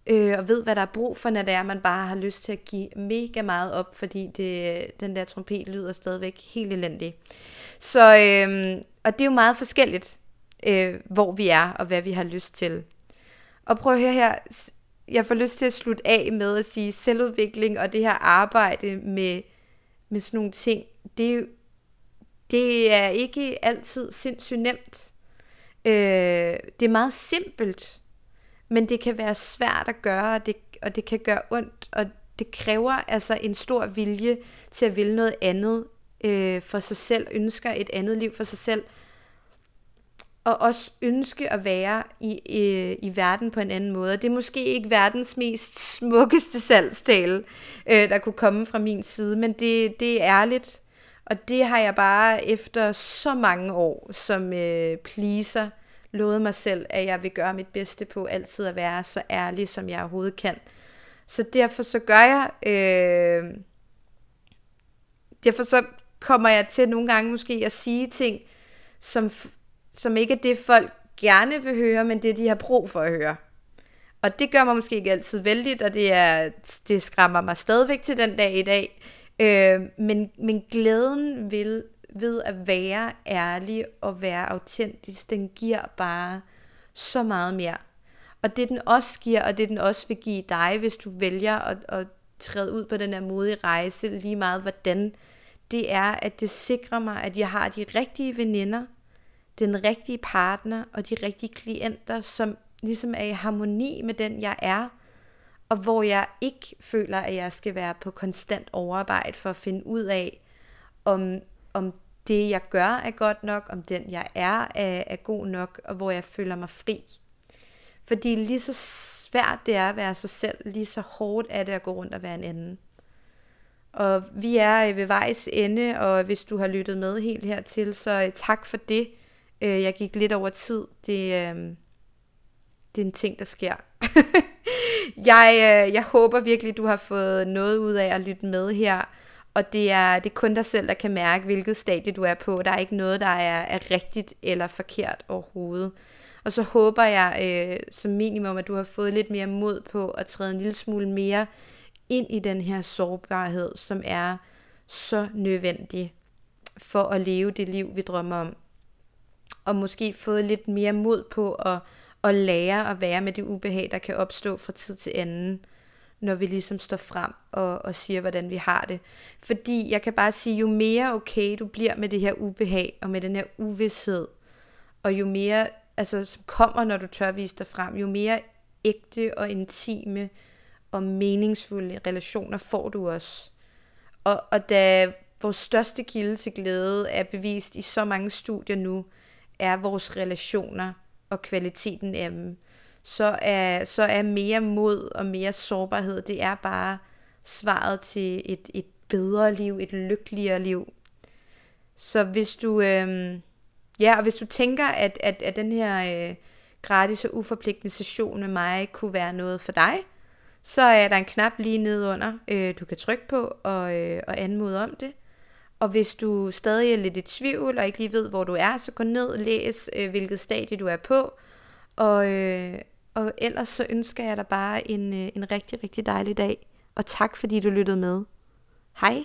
øh, og ved, hvad der er brug for, når det er, man bare har lyst til at give mega meget op, fordi det, den der trompet lyder stadigvæk helt elendig. Så, øh, og det er jo meget forskelligt, øh, hvor vi er, og hvad vi har lyst til. Og prøv at høre her, jeg får lyst til at slutte af med at sige, selvudvikling og det her arbejde med, med sådan nogle ting, det det er ikke altid sindssygt nemt. Øh, det er meget simpelt, men det kan være svært at gøre, og det, og det kan gøre ondt, og det kræver altså en stor vilje til at ville noget andet øh, for sig selv, ønsker et andet liv for sig selv, og også ønske at være i, i, i verden på en anden måde. Det er måske ikke verdens mest smukkeste salgstale, øh, der kunne komme fra min side, men det, det er ærligt, og det har jeg bare efter så mange år som øh, pleaser lovet mig selv, at jeg vil gøre mit bedste på altid at være så ærlig, som jeg overhovedet kan. Så derfor så gør jeg, øh, derfor så kommer jeg til nogle gange måske at sige ting, som, som ikke er det, folk gerne vil høre, men det, de har brug for at høre. Og det gør mig måske ikke altid vældigt, og det, er, det skræmmer mig stadigvæk til den dag i dag. Øh, men, men glæden vil ved at være ærlig og være autentisk, den giver bare så meget mere. Og det den også giver, og det den også vil give dig, hvis du vælger at, at træde ud på den her modige rejse, lige meget hvordan, det er, at det sikrer mig, at jeg har de rigtige veninder, den rigtige partner og de rigtige klienter, som ligesom er i harmoni med den, jeg er, og hvor jeg ikke føler, at jeg skal være på konstant overarbejde for at finde ud af, om, om det, jeg gør, er godt nok, om den, jeg er, er, er god nok, og hvor jeg føler mig fri. Fordi lige så svært det er at være sig selv, lige så hårdt er det at gå rundt og være en anden. Og vi er øh, ved vejs ende, og hvis du har lyttet med helt hertil, så øh, tak for det. Øh, jeg gik lidt over tid. Det, øh, det er en ting, der sker. jeg, øh, jeg håber virkelig, du har fået noget ud af at lytte med her og det er, det er kun dig selv, der kan mærke, hvilket stadie du er på. Der er ikke noget, der er, er rigtigt eller forkert overhovedet. Og så håber jeg øh, som minimum, at du har fået lidt mere mod på at træde en lille smule mere ind i den her sårbarhed, som er så nødvendig for at leve det liv, vi drømmer om. Og måske fået lidt mere mod på at, at lære at være med det ubehag, der kan opstå fra tid til anden når vi ligesom står frem og, og siger, hvordan vi har det. Fordi jeg kan bare sige, jo mere okay du bliver med det her ubehag og med den her uvidshed, og jo mere, altså som kommer, når du tør vise dig frem, jo mere ægte og intime og meningsfulde relationer får du også. Og, og da vores største kilde til glæde er bevist i så mange studier nu, er vores relationer og kvaliteten af dem så er, så er mere mod og mere sårbarhed, det er bare svaret til et, et bedre liv, et lykkeligere liv. Så hvis du, øh, ja, og hvis du tænker, at, at, at den her øh, gratis og uforpligtende session med mig kunne være noget for dig, så er der en knap lige nedenunder, øh, du kan trykke på og, øh, og anmode om det. Og hvis du stadig er lidt i tvivl og ikke lige ved, hvor du er, så gå ned og læs, øh, hvilket stadie du er på. Og, øh, og ellers så ønsker jeg dig bare en, øh, en rigtig, rigtig dejlig dag. Og tak fordi du lyttede med. Hej!